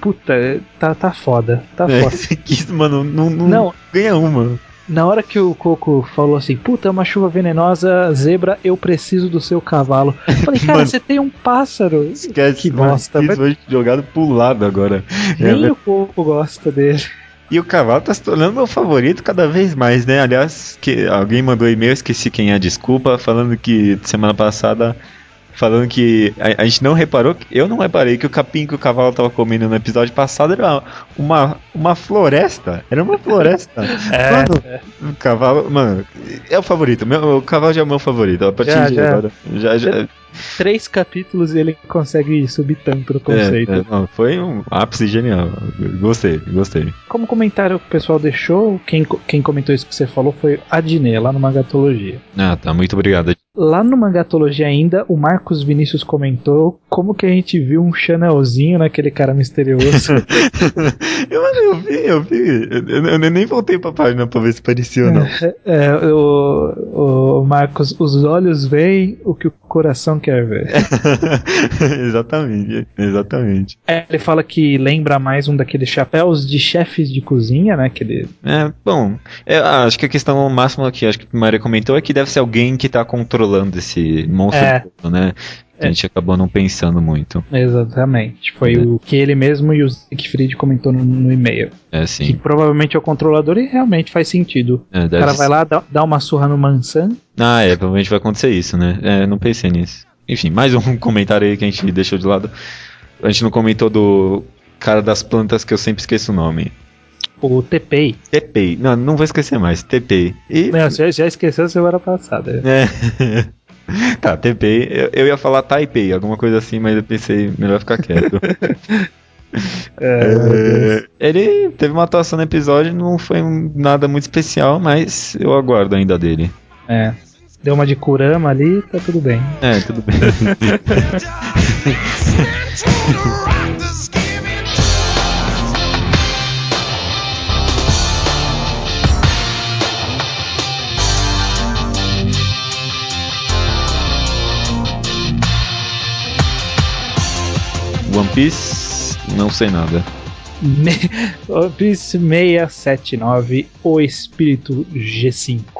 Puta, tá, tá foda. Tá É, foda. isso, mano, não, não, Não. ganha uma. Na hora que o Coco falou assim, puta, é uma chuva venenosa, zebra, eu preciso do seu cavalo. Eu falei, *laughs* cara, Mano. você tem um pássaro. Esquece, Que mano, bosta, Isso foi jogado pro lado agora. Nem É, o Coco gosta dele. E o cavalo tá se tornando meu favorito cada vez mais, né? Aliás, que alguém mandou e-mail, esqueci quem é, desculpa, falando que semana passada. Falando que a, a gente não reparou, eu não reparei que o capim que o cavalo tava comendo no episódio passado era uma, uma floresta. Era uma floresta. *laughs* É, Mano, o cavalo, mano, é o favorito. Meu, o cavalo já é o meu favorito. A partir Já, de já. agora. Já, já, Três capítulos e ele consegue subir tanto no conceito. é, é, não, foi um ápice genial. Gostei, gostei. Como comentário que o pessoal deixou, quem, quem comentou isso que você falou foi a Diné, lá no Mangatologia. Ah, tá, muito obrigado. Lá no Mangatologia ainda, o Marcos Vinícius comentou como que a gente viu um Chanelzinho naquele cara misterioso. *laughs* eu, eu vi, eu vi. Eu, eu- eu nem voltei pra página pra ver se parecia ou não. *laughs* É, o, o Marcos, os olhos veem o que o coração quer ver. *laughs* exatamente, exatamente. É, ele fala que lembra mais um daqueles chapéus de chefes de cozinha, né? Aquele, É, bom, é, acho que a questão máxima que acho que a Maria comentou é que deve ser alguém que tá controlando esse monstro, É. todo, né? A gente acabou não pensando muito. exatamente. Foi É. o que ele mesmo e o Siegfried comentou no, no e-mail. É, Que sim. provavelmente é o controlador e realmente faz sentido. É, O cara ser- vai lá, dá, dá uma surra no Mansan. Ah, é, provavelmente vai acontecer isso, né? É, não pensei nisso. Enfim, mais um *laughs* comentário aí que a gente deixou de lado. A gente não comentou do cara das plantas que eu sempre esqueço o nome. O TPI. TPI. Não, não vou esquecer mais. TPI. E. Não, você já esqueceu semana passada. É. *laughs* tá, TPI. Eu, eu ia falar Taipei, alguma coisa assim, mas eu pensei, melhor ficar quieto. *laughs* É, ele teve uma atuação no episódio, não foi nada muito especial, mas eu aguardo ainda dele. É. Deu uma de Kurama ali, tá tudo bem. É, tudo bem. One Piece, não sei nada. Me... One Piece 679, O Espírito G5.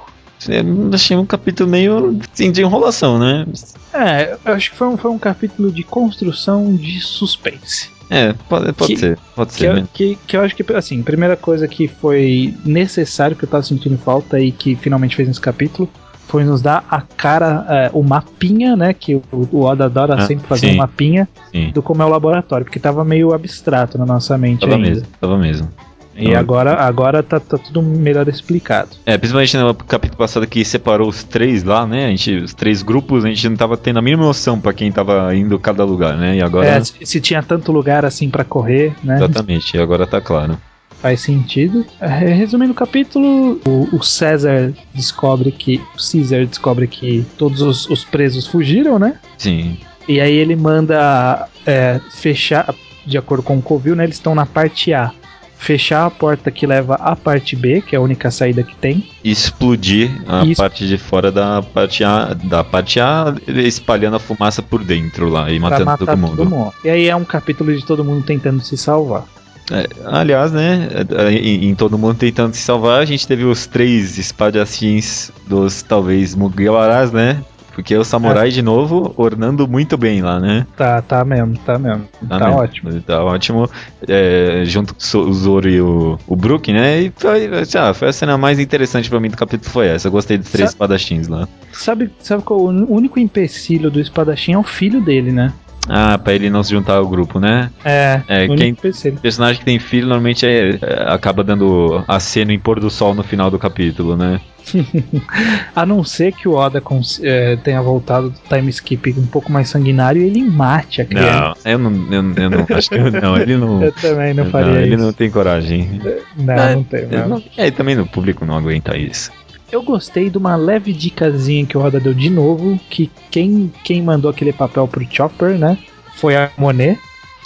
Eu achei um capítulo meio assim, de enrolação, né? É, eu acho que foi um, foi um capítulo de construção de suspense. É, pode, pode Que- ser, pode Que ser, eu, que, que eu acho que, assim, primeira coisa que foi necessário, que eu tava sentindo falta e que finalmente fez nesse capítulo, foi nos dar a cara, é, o mapinha, né? Que o, o Oda adora Ah, sempre fazer sim. um mapinha Sim, do como é o laboratório, porque tava meio abstrato na nossa mente tava ainda. mesmo, tava mesmo. E agora, agora tá, tá tudo melhor explicado. É, principalmente no capítulo passado que separou os três lá, né? A gente, os três grupos, a gente não tava tendo a mínima noção pra quem tava indo cada lugar, né? E agora. É, se, tinha tanto lugar assim pra correr, né? Exatamente, e agora tá claro. Faz sentido. É, resumindo o capítulo, o, o César descobre que. O Caesar descobre que todos os, os presos fugiram, né? Sim. E aí ele manda é, fechar, de acordo com o Covil, né? Eles estão na parte A. Fechar a porta que leva à parte B, que é a única saída que tem. Explodir a Isso. parte de fora da parte A, da parte A, espalhando a fumaça por dentro lá e pra matando matar todo mundo. E aí é um capítulo de todo mundo tentando se salvar. É, aliás, né, é, em, em todo mundo tentando se salvar, a gente teve os três espadachins dos, talvez, Mugiwaras, né? Porque o samurai, É. de novo, ornando muito bem lá, né? Tá, tá mesmo, tá mesmo. Tá, mesmo. ótimo. Tá ótimo. É, junto com o Zoro e o, o Brook, né? E foi, ah, foi a cena mais interessante pra mim do capítulo foi essa. Eu gostei dos três espadachins lá. Sabe, sabe qual o único empecilho do espadachim é o filho dele, né? Ah, pra ele não se juntar ao grupo, né? É, É, quem-. Personagem que tem filho normalmente é, é, acaba dando aceno em pôr do sol no final do capítulo, né? *laughs* A não ser que o Oda é, tenha voltado do time skip um pouco mais sanguinário e ele mate a criança. Não, eu não, eu, eu não acho que não, ele não. *laughs* Eu também não faria ele isso. não tem coragem. Não, É, não tem. Ele não. não- É, também no público não aguenta isso. Eu gostei de uma leve dicasinha que o Oda deu de novo, que quem, quem mandou aquele papel pro Chopper, né? Foi a Monet.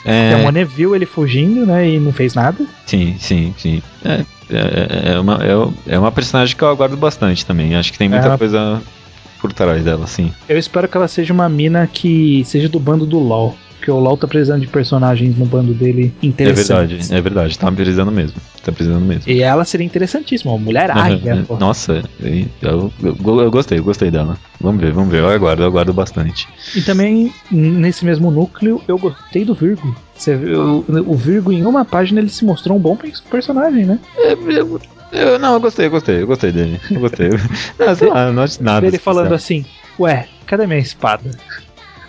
E a É, Monet viu ele fugindo, né? E não fez nada. sim, sim, sim. É, é, é uma, é, é uma personagem que eu aguardo bastante também. Acho que tem muita É. coisa por trás dela, assim. Eu espero que ela seja uma mina que seja do bando do LoL. Porque o LoL tá precisando de personagens no bando dele É interessantes. verdade, é verdade. Tá precisando mesmo. Tá precisando mesmo. E ela seria interessantíssima, uma mulher águia. pô. Nossa, eu, eu, eu- eu gostei, eu gostei dela. Vamos ver, vamos ver. Eu aguardo, eu aguardo bastante. E também, nesse mesmo núcleo, eu gostei do Virgo. Você viu, o, Virgo, em uma página, ele se mostrou um bom pe- personagem, né? Eu, eu- eu- não, eu gostei, eu gostei, eu gostei dele. Eu gostei. *laughs* não, sei lá, não acho nada. ele falando assim, ué, cadê minha espada?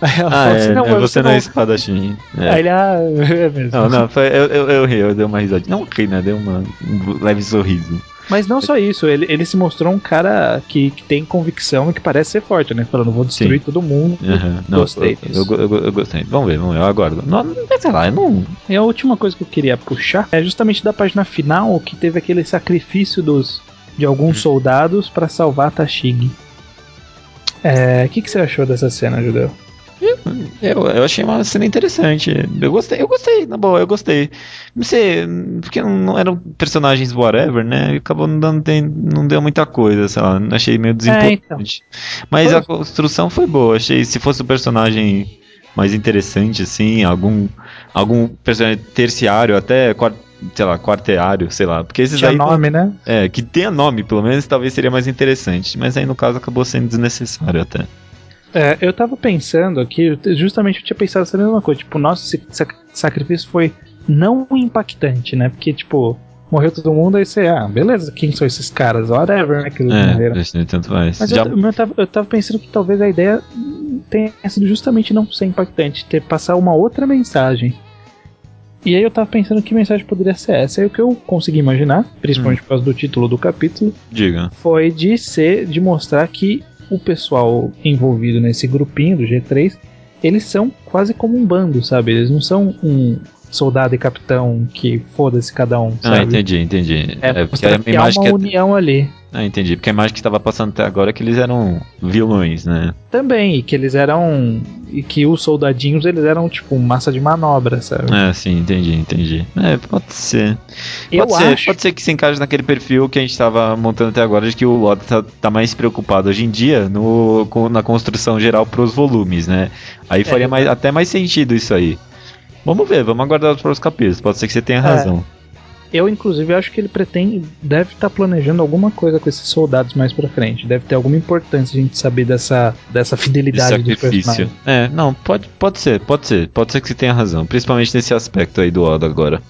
Aí ela Ah, fala é, assim, não, é mas você não é espadachim. É. Aí ele, ah, é mesmo. Não, não, foi, eu, eu, eu ri, eu dei uma risadinha. Não ri, né? Deu uma, um leve sorriso. Mas não só isso, ele, ele se mostrou um cara que, que tem convicção e que parece ser forte, né? Falando, vou destruir todo mundo. Aham, não, Gostei eu, disso. eu, eu, eu gostei. Vamos ver, vamos ver, eu aguardo. Não, não- sei lá, eu não. E a última coisa que eu queria puxar é justamente da página final que teve aquele sacrifício dos de Uhum. alguns soldados pra salvar Tashig. É, O que, que você achou dessa cena, Judeu? Eu, eu achei uma cena interessante. Eu gostei, eu gostei, na boa, eu gostei. Não sei, porque não, não eram personagens whatever, né? Acabou não dando, não deu muita coisa, sei lá. Achei meio desimportante. Mas Foi- a construção foi boa. Achei se fosse um personagem mais interessante, assim, algum, algum personagem terciário, até sei lá, quarteário, sei lá. Porque esses Tinha aí. nome, né? É, que tenha nome, pelo menos, talvez seria mais interessante. Mas aí no caso acabou sendo desnecessário até. É, eu tava pensando aqui, justamente eu tinha pensado essa mesma coisa. Tipo, esse sac- sacrifício foi não impactante, né? Porque, tipo, morreu todo mundo, aí você, ah, beleza, quem são esses caras? Whatever, né? Que eles. É, tanto faz. Mas Já- eu, eu, tava, eu tava pensando que talvez a ideia tenha sido justamente não ser impactante, ter passar uma outra mensagem. E aí eu tava pensando que mensagem poderia ser essa. Aí o que eu consegui imaginar, principalmente por causa do título do capítulo, Diga. foi de ser, de mostrar que o pessoal envolvido nesse grupinho do G3, eles são quase como um bando, sabe? Eles não são um soldado e capitão que foda-se cada um, Ah, sabe? entendi, entendi. É, É, porque mostrar a que há imagem uma que. união ali. Ah, entendi. Porque a imagem que estava passando até agora é que eles eram vilões, né? Também, e que eles eram. E que os soldadinhos eles eram tipo massa de manobra, sabe? É, sim, entendi, entendi. É, pode ser. Eu pode ser, acho. Pode ser que se encaixe naquele perfil que a gente estava montando até agora, de que o Loda tá, tá mais preocupado hoje em dia no, com- na construção geral pros volumes, né? Aí faria É. mais, até mais sentido isso aí. Vamos ver, vamos aguardar os próximos capítulos. Pode ser que você tenha É. Eu, inclusive, acho que ele pretende. Deve estar planejando alguma coisa com esses soldados mais pra frente. Deve ter alguma importância a gente saber dessa, dessa De fidelidade do sacrifício. personagem. É, não, pode, pode ser, pode ser. Pode ser que você tenha razão. Principalmente nesse aspecto aí do Oda agora.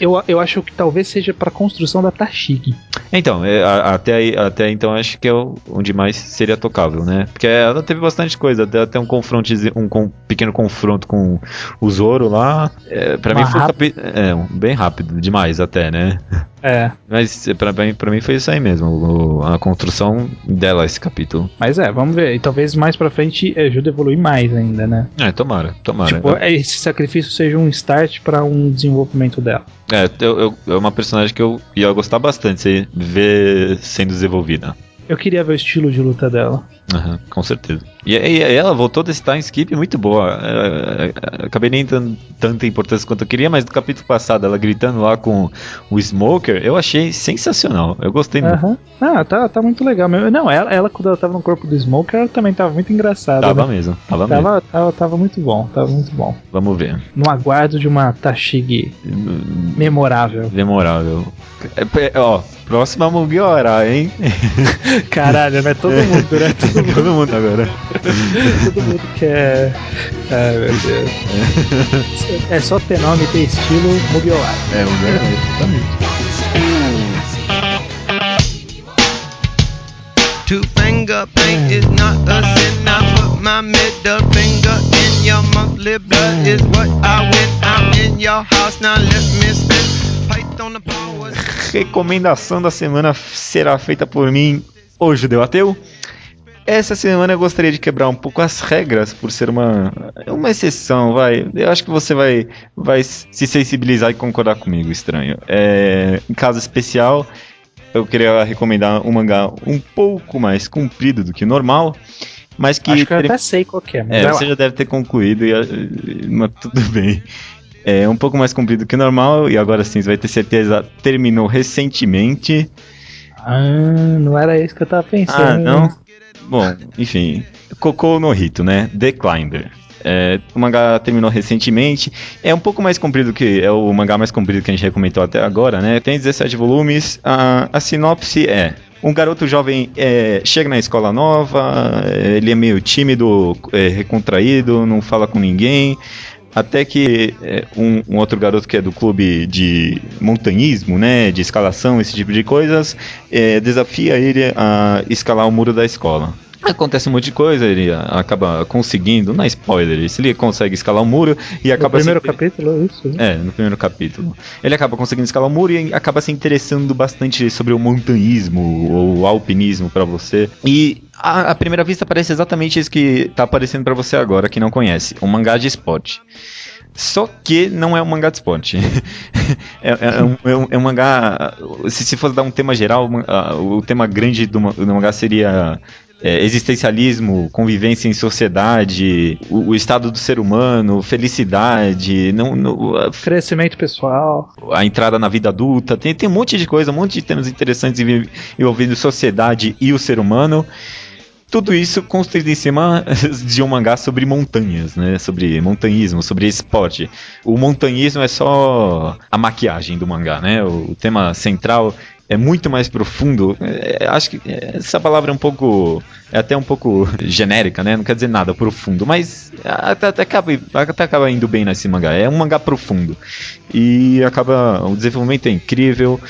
Eu, eu acho que talvez seja pra construção da Tashig. Então, é, a- até, aí, até então acho que é onde mais seria tocável, né? Porque ela teve bastante coisa, até, até um confronto, um com- pequeno confronto com o Zoro lá. É, pra mim foi rápido. é, bem rápido, demais até, né? É, Mas pra, mim, pra mim foi isso aí mesmo, a construção dela, esse capítulo. mas é, vamos ver. E talvez mais pra frente ajude a evoluir mais ainda, né? É, tomara, tomara. Tipo, esse sacrifício seja um start pra um desenvolvimento dela. É, eu, eu- é uma personagem que eu ia gostar bastante de ver sendo desenvolvida. Eu queria ver o estilo de luta dela. Aham, com certeza. E, e- ela voltou desse time skip muito boa. É, é, acabei nem dando tanta importância quanto eu queria, mas no capítulo passado, ela gritando lá com o Smoker, eu achei sensacional. Eu gostei muito. Aham. Ah, tá, tá muito legal mesmo. Não, ela, ela, quando ela tava no corpo do Smoker, ela também tava muito engraçada. Tava né? mesmo, tava, mesmo. Tava, tava, tava muito bom, tava muito bom. Vamos ver. No aguardo de uma Tashig memorável. Demorável. É, é, próxima Mugiwara, hein? *laughs* Caralho, né? Todo mundo, né? *laughs* Todo mundo, Todo mundo agora. todo mundo quer. Ai, meu Deus. É só ter nome e ter estilo Mugiwara. É, Mugiwara, exatamente. Two finger paint is not a sin. I put my middle finger in your monthly blood is what I win. I'm in your house now. Let me recomendação da semana será feita por mim, o Judeu Ateu. Essa semana eu gostaria de quebrar um pouco as regras, por ser uma, uma exceção, vai. Eu acho que você vai, vai se sensibilizar e concordar comigo, estranho. É, em caso especial, eu queria recomendar um mangá um pouco mais comprido do que o normal, mas que... Acho que eu até sei qual que é, É, você lá. já deve ter concluído, e, e- mas tudo bem. É um pouco mais comprido que o normal, e agora sim você vai ter certeza, terminou recentemente. Ah, não era isso que eu tava pensando. Ah, não? Bom, enfim, Cocô no Rito, né? The Climber. É, o mangá terminou recentemente. É um pouco mais comprido que. É o mangá mais comprido que a gente comentou até agora, né? Tem 17 volumes. A, a sinopse é. Um garoto jovem é, chega na escola nova, ele é meio tímido, é, recontraído, não fala com ninguém. Até que é, um, um outro garoto que é do clube de montanhismo, né, de escalação, esse tipo de coisas, é, desafia ele a escalar o muro da escola. Acontece um monte de coisa, ele acaba conseguindo, não é spoiler, ele consegue escalar o muro e No acaba primeiro se- capítulo, é isso. né? é, no primeiro capítulo. Ele acaba conseguindo escalar o muro e acaba se interessando bastante sobre o montanhismo ou o alpinismo pra você. E à, à primeira vista parece exatamente isso que tá aparecendo pra você agora, que não conhece. Um mangá de esporte. Só que não é um mangá de esporte. *laughs* é, é um, é um- é um mangá. Se, se fosse dar um tema geral, ah, o tema grande do, do mangá seria é, existencialismo, convivência em sociedade, o, o estado do ser humano, felicidade, não, não- a, Crescimento pessoal. a entrada na vida adulta, tem, tem um monte de coisa, um monte de temas interessantes envolvendo sociedade e o ser humano. Tudo isso construído em cima *laughs* de um mangá sobre montanhas, né? Sobre montanhismo, sobre esporte. O montanhismo é só a maquiagem do mangá, né? O tema central é muito mais profundo. É, acho que essa palavra é um pouco. É até um pouco *laughs* genérica, né? Não quer dizer nada profundo, mas até, até acaba, até acaba indo bem nesse mangá. É um mangá profundo. E acaba. O desenvolvimento é incrível.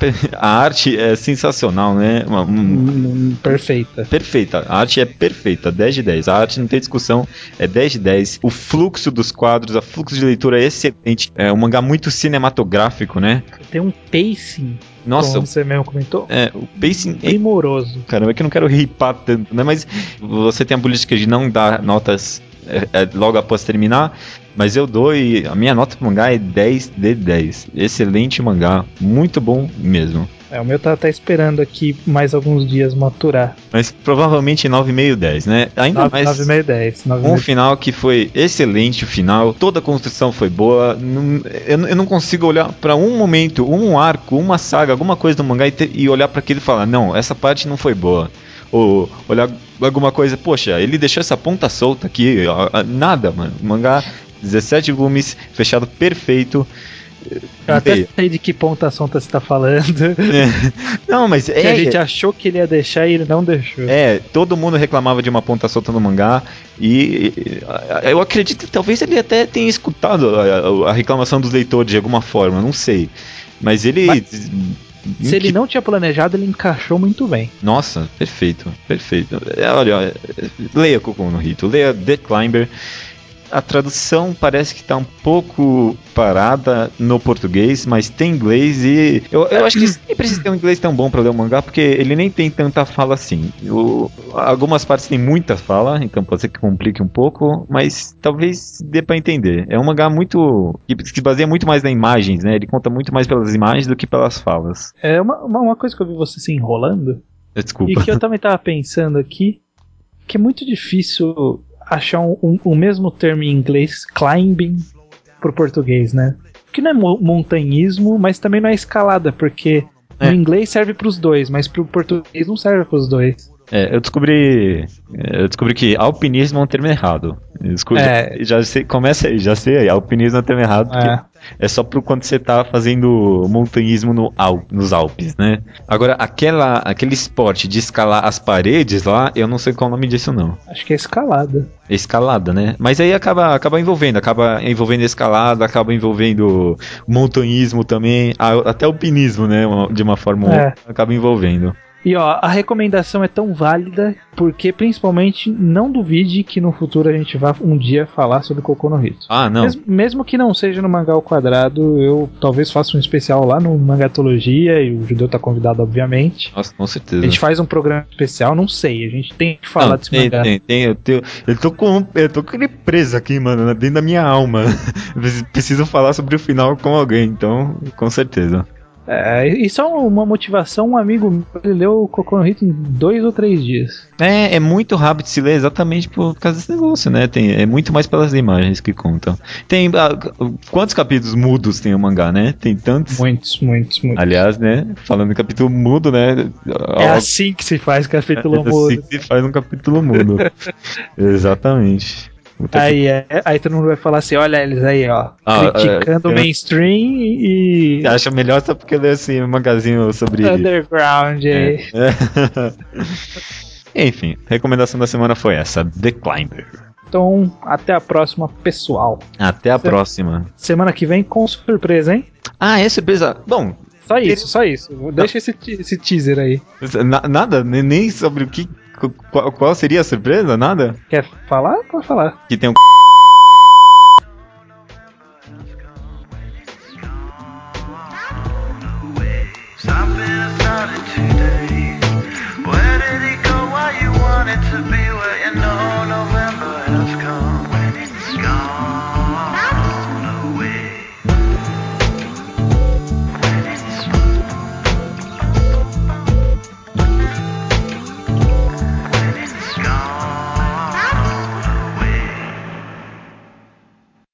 *laughs* A arte é sensacional, né? Uma- um- Perfeita. Perfeita, a arte é perfeita, 10 de 10. A arte não tem discussão, é 10 de 10. O fluxo dos quadros, o fluxo de leitura é excelente. É um mangá muito cinematográfico, né? Tem um pacing, Nossa, como você mesmo comentou, é, o pacing é primoroso. Caramba, é que eu não quero ripar tanto, né? Mas você tem a política de não dar notas é, é, logo após terminar. Mas eu dou e a minha nota pro mangá é 10 de 10. Excelente mangá, muito bom mesmo. É, o meu tá, tá esperando aqui mais alguns dias maturar. Mas provavelmente 9,5 10, né? Ainda 9, mais 9 meio 10. 9 um final que foi excelente, o final, toda a construção foi boa. Não- eu, eu não consigo olhar pra um momento, um arco, uma saga, alguma coisa do mangá e, ter- e olhar pra aquilo e falar: não, essa parte não foi boa. Ou olhar alguma coisa, poxa, ele deixou essa ponta solta aqui. Nada, mano. O mangá, 17 volumes, fechado perfeito. Eu até sei de que pontação você tá falando. *laughs* É. Não, mas que é. a gente achou que ele ia deixar e ele não deixou. É, todo mundo reclamava de uma ponta solta no mangá e a- eu acredito que talvez ele até tenha escutado a, a reclamação dos leitores de alguma forma, não sei. Mas ele. Se ele não tinha planejado, ele encaixou muito bem. Nossa, perfeito, perfeito. É, olha, é, leia Cocô no Rito, leia The Climber. A tradução parece que tá um pouco parada no português, mas tem inglês e eu, eu acho que nem precisa ter um inglês tão bom pra ler o mangá, porque ele nem tem tanta fala assim. O- algumas partes tem muita fala, então pode ser que complique um pouco, mas talvez dê pra entender. É um mangá muito que se baseia muito mais nas imagens, né? Ele conta muito mais pelas imagens do que pelas falas. É uma, uma, uma coisa que eu vi você se enrolando, Desculpa. e que eu também tava pensando aqui, que é muito difícil achar um, um- o mesmo termo em inglês, climbing, pro português, né? Que não é mo- montanhismo, mas também não é escalada, porque É. no inglês serve pros dois, mas pro português não serve pros dois. É, eu descobri. Eu descobri que alpinismo é um termo errado. Descobri- É. Já sei, começa aí, já sei aí. Alpinismo é um termo errado, É. é só pro quando você tá fazendo montanhismo no Al- nos Alpes, né? Agora, aquela, aquele esporte de escalar as paredes lá, eu não sei qual é o nome disso, não. Acho que é escalada. Escalada, né? Mas aí acaba, acaba envolvendo, acaba envolvendo escalada, acaba envolvendo montanhismo também, até alpinismo, né? De uma forma ou É. outra, acaba envolvendo. E ó, a recomendação é tão válida porque principalmente não duvide que no futuro a gente vá um dia falar sobre Cocô no Hito. Ah, não. Mesmo, mesmo que não seja no Mangá ao Quadrado, eu talvez faça um especial lá no Mangatologia e o Judeu tá convidado, obviamente. Nossa, com certeza. A gente faz um programa especial, não sei, a gente tem que falar Não, desse tem, mangá. tem, tem, eu, tenho, eu tô com eu tô com ele preso aqui, mano, dentro da minha alma. *laughs* Preciso falar sobre o final com alguém, então, com certeza. É, isso é uma motivação. Um amigo meu, ele leu o Cocô no Hito em dois ou três dias. É, é muito rápido de se ler exatamente por causa desse negócio, né? Tem, é muito mais pelas imagens que contam. Tem. ah, quantos capítulos mudos tem o mangá, né? Tem tantos. Muitos, muitos, muitos. Aliás, né? Falando em capítulo mudo, né? É assim que se faz capítulo É mudo. assim que se faz um capítulo mudo. *laughs* Exatamente. Que- Aí, é, aí todo mundo vai falar assim: olha eles aí, ó, Ah, criticando é, o é. mainstream e Você acha melhor só porque leu assim um magazinho sobre. underground aí. É. *laughs* Enfim, recomendação da semana foi essa: The Climber. Então, até a próxima, pessoal. Até a Certo. próxima. Semana que vem com surpresa, hein? Ah, é surpresa. Bom, Só isso, só isso. Deixa esse, esse teaser aí. na- nada, nem- nem sobre o que. Qual, qual seria a surpresa? Nada? Quer falar? Pode falar. Que tem um. Something started today. Where did it go? Why you want it to be